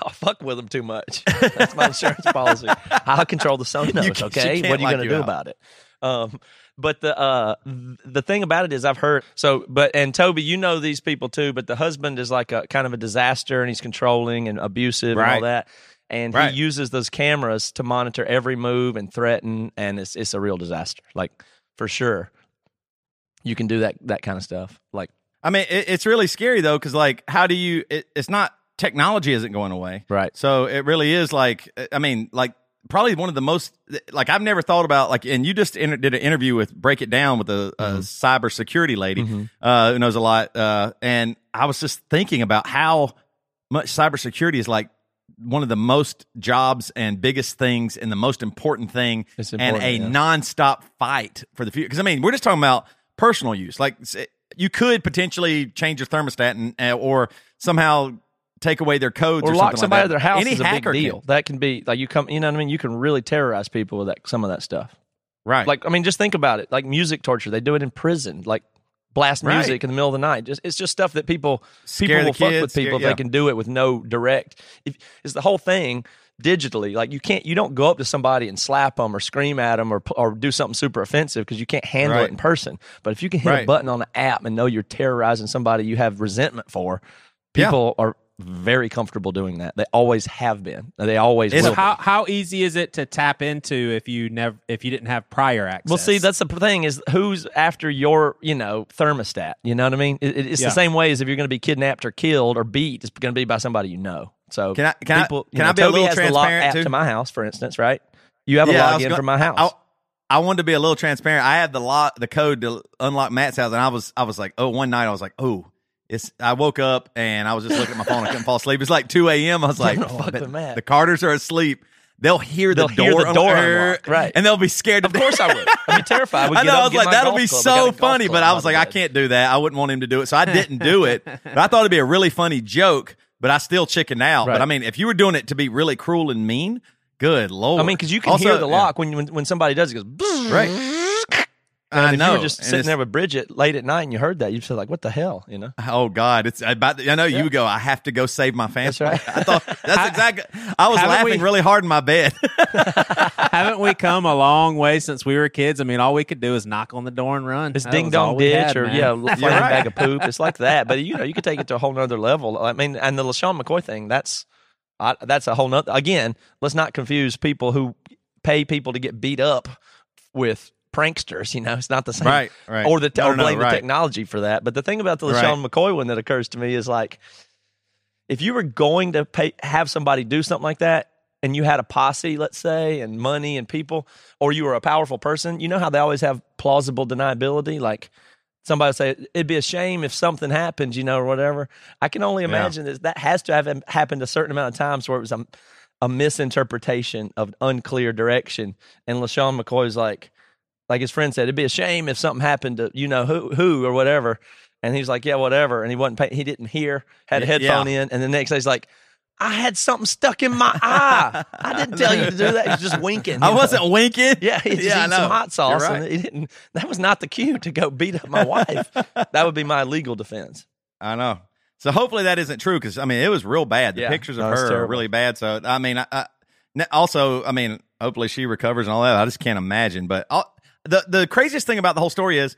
I'll fuck with them too much. That's my insurance policy. I'll control the Sonos. You can- she okay, what are you going to do out. about it? Um, but the uh, the thing about it is, I've heard so. But and Toby, you know these people too. But the husband is like a kind of a disaster, and he's controlling and abusive and all that. And Right. he uses those cameras to monitor every move and threaten, and it's it's a real disaster. Like for sure, you can do that that kind of stuff. Like I mean, it, it's really scary though, because like, how do you? It, it's not technology isn't going away, Right. So it really is like, I mean, like probably one of the most like I've never thought about like, and you just inter- did an interview with Break It Down with a, a cybersecurity lady uh, who knows a lot, uh, and I was just thinking about how much cybersecurity is like one of the most jobs and biggest things and the most important thing It's and a yeah. nonstop fight for the future. Because I mean, we're just talking about personal use. Like you could potentially change your thermostat and uh, or somehow take away their codes or, or lock somebody like out of that. their house Any is a big hacker can- deal. That can be like you come, you know what I mean. You can really terrorize people with that some of that stuff. right? Like I mean, just think about it. Like music torture, they do it in prison. Like blast Right. music in the middle of the night. Just it's just stuff that people Scare people will fuck with people if yeah. they can do it with no direct. If it's the whole thing digitally. Like you can't, you don't go up to somebody and slap them or scream at them or or do something super offensive because you can't handle Right. it in person. But if you can hit a button on an app and know you're terrorizing somebody you have resentment for, Yeah. people are very comfortable doing that. They always have been. They always It's will. So how how easy is it to tap into if you never if you didn't have prior access? Well, see, that's the thing is who's after your, you know, thermostat. You know what I mean? It, it's Yeah. the same way as if you're going to be kidnapped or killed or beat. It's going to be by somebody you know. So Can I- can I- people, you can know, I be a little has the lock transparent, app too? to my house, for instance, right? You have a Yeah, I was login go- for my house. I, I wanted to be a little transparent. I had the lock, the code to unlock Matt's house, and I was, I was like, oh, one night I was like, oh, it's. I woke up and I was just looking at my phone. I couldn't fall asleep. It's like two a.m. I was [LAUGHS] like, oh, fuck bet the Carters are asleep. They'll hear the They'll door, hear the door unlock, right. And they'll be scared. of course I would. I'd be [LAUGHS] terrified. I, know. I was like, that'll be club. I got a so funny, but I was the like, I can't do that. I wouldn't want him to do it, so I didn't do it. [LAUGHS] But I thought it'd be a really funny joke. But I still chicken out. Right. But I mean, if you were doing it to be really cruel and mean, good lord. I mean, because you can Also- hear the yeah. lock when, when when somebody does it. it goes right? And I if know. you were just And sitting there with Bridget late at night and you heard that, you'd feel like, "What the hell?" You know? Oh God, it's about. I know you go. I have to go save my family. That's right. I thought [LAUGHS] that's exactly. I was laughing we- really hard in my bed. [LAUGHS] Haven't we come a long way since we were kids? I mean, all we could do is knock on the door and run. It's That ding dong ditch had, or man. yeah, [LAUGHS] flaming right. bag of poop. It's like that, but you know, you could take it to a whole nother level. I mean, and the LeSean McCoy thing, that's I, that's a whole nother. Again, let's not confuse people who pay people to get beat up with pranksters. You know, it's not the same, Right, right. Or the No, or no, blame right. the technology for that. But the thing about the Right. LeSean McCoy one that occurs to me is like, if you were going to pay have somebody do something like that. And you had a posse, let's say, and money and people, or you were a powerful person, you know how they always have plausible deniability? Like, somebody would say it'd be a shame if something happened, you know, or whatever. I can only imagine that that has to have happened a certain amount of times where it was a, a misinterpretation of unclear direction. And LeSean McCoy's like, like his friend said, it'd be a shame if something happened to you know who who or whatever. And he's like, yeah, whatever. And he wasn't paying. He didn't hear. Had a Yeah. headphone in. And the next day he's like. I had something stuck in my eye. I didn't tell you to do that. He's just winking. I know? wasn't winking. Yeah, he just Yeah, eating some hot sauce, You're and he didn't. That was not the cue to go beat up my wife. [LAUGHS] that would be my legal defense. I know. So hopefully that isn't true because I mean it was real bad. The Yeah. pictures of No, her are really bad. So I mean, I, I, also I mean, hopefully she recovers and all that. I just can't imagine. But the the craziest thing about the whole story is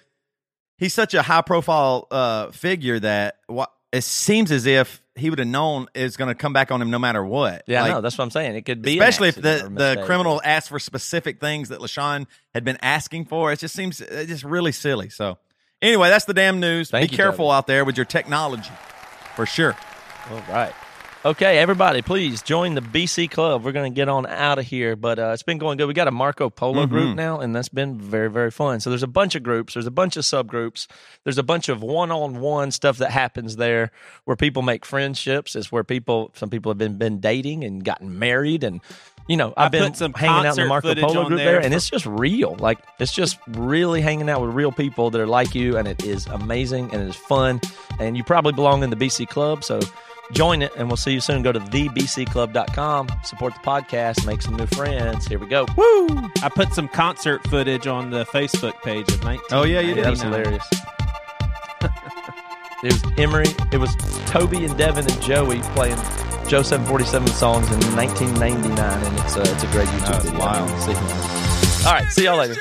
he's such a high profile uh, figure that what it seems as if he would have known is going to come back on him no matter what. Yeah, Like, no, that's what I'm saying. It could be, especially if the the criminal asked for specific things that LeSean had been asking for. It just seems it's just really silly. So anyway, that's the damn news. Thank Be you, careful out there with your technology, for sure. All right. Okay, everybody, please join the BC Club. We're going to get on out of here, but uh, it's been going good. We got a Marco Polo Mm-hmm. group now, and that's been very, very fun. So there's a bunch of groups, there's a bunch of subgroups, there's a bunch of one-on-one stuff that happens there where people make friendships. It's where people, some people have been been dating and gotten married, and you know, I I've been some hanging out in the Marco Polo group there there, and it's just real. Like it's just really hanging out with real people that are like you, and it is amazing and it is fun. And you probably belong in the BC Club, so join it. And we'll see you soon. Go to thebcclub.com, support the podcast, make some new friends. Here we go. Woo! I put some concert footage on the Facebook page of 19. Oh, yeah, you did. That was hilarious. [LAUGHS] it was Emery. It was Toby and Devin and Joey playing Joe 747 songs in 1999, and it's a, it's a great YouTube That's video. wild. See. All right, see y'all later.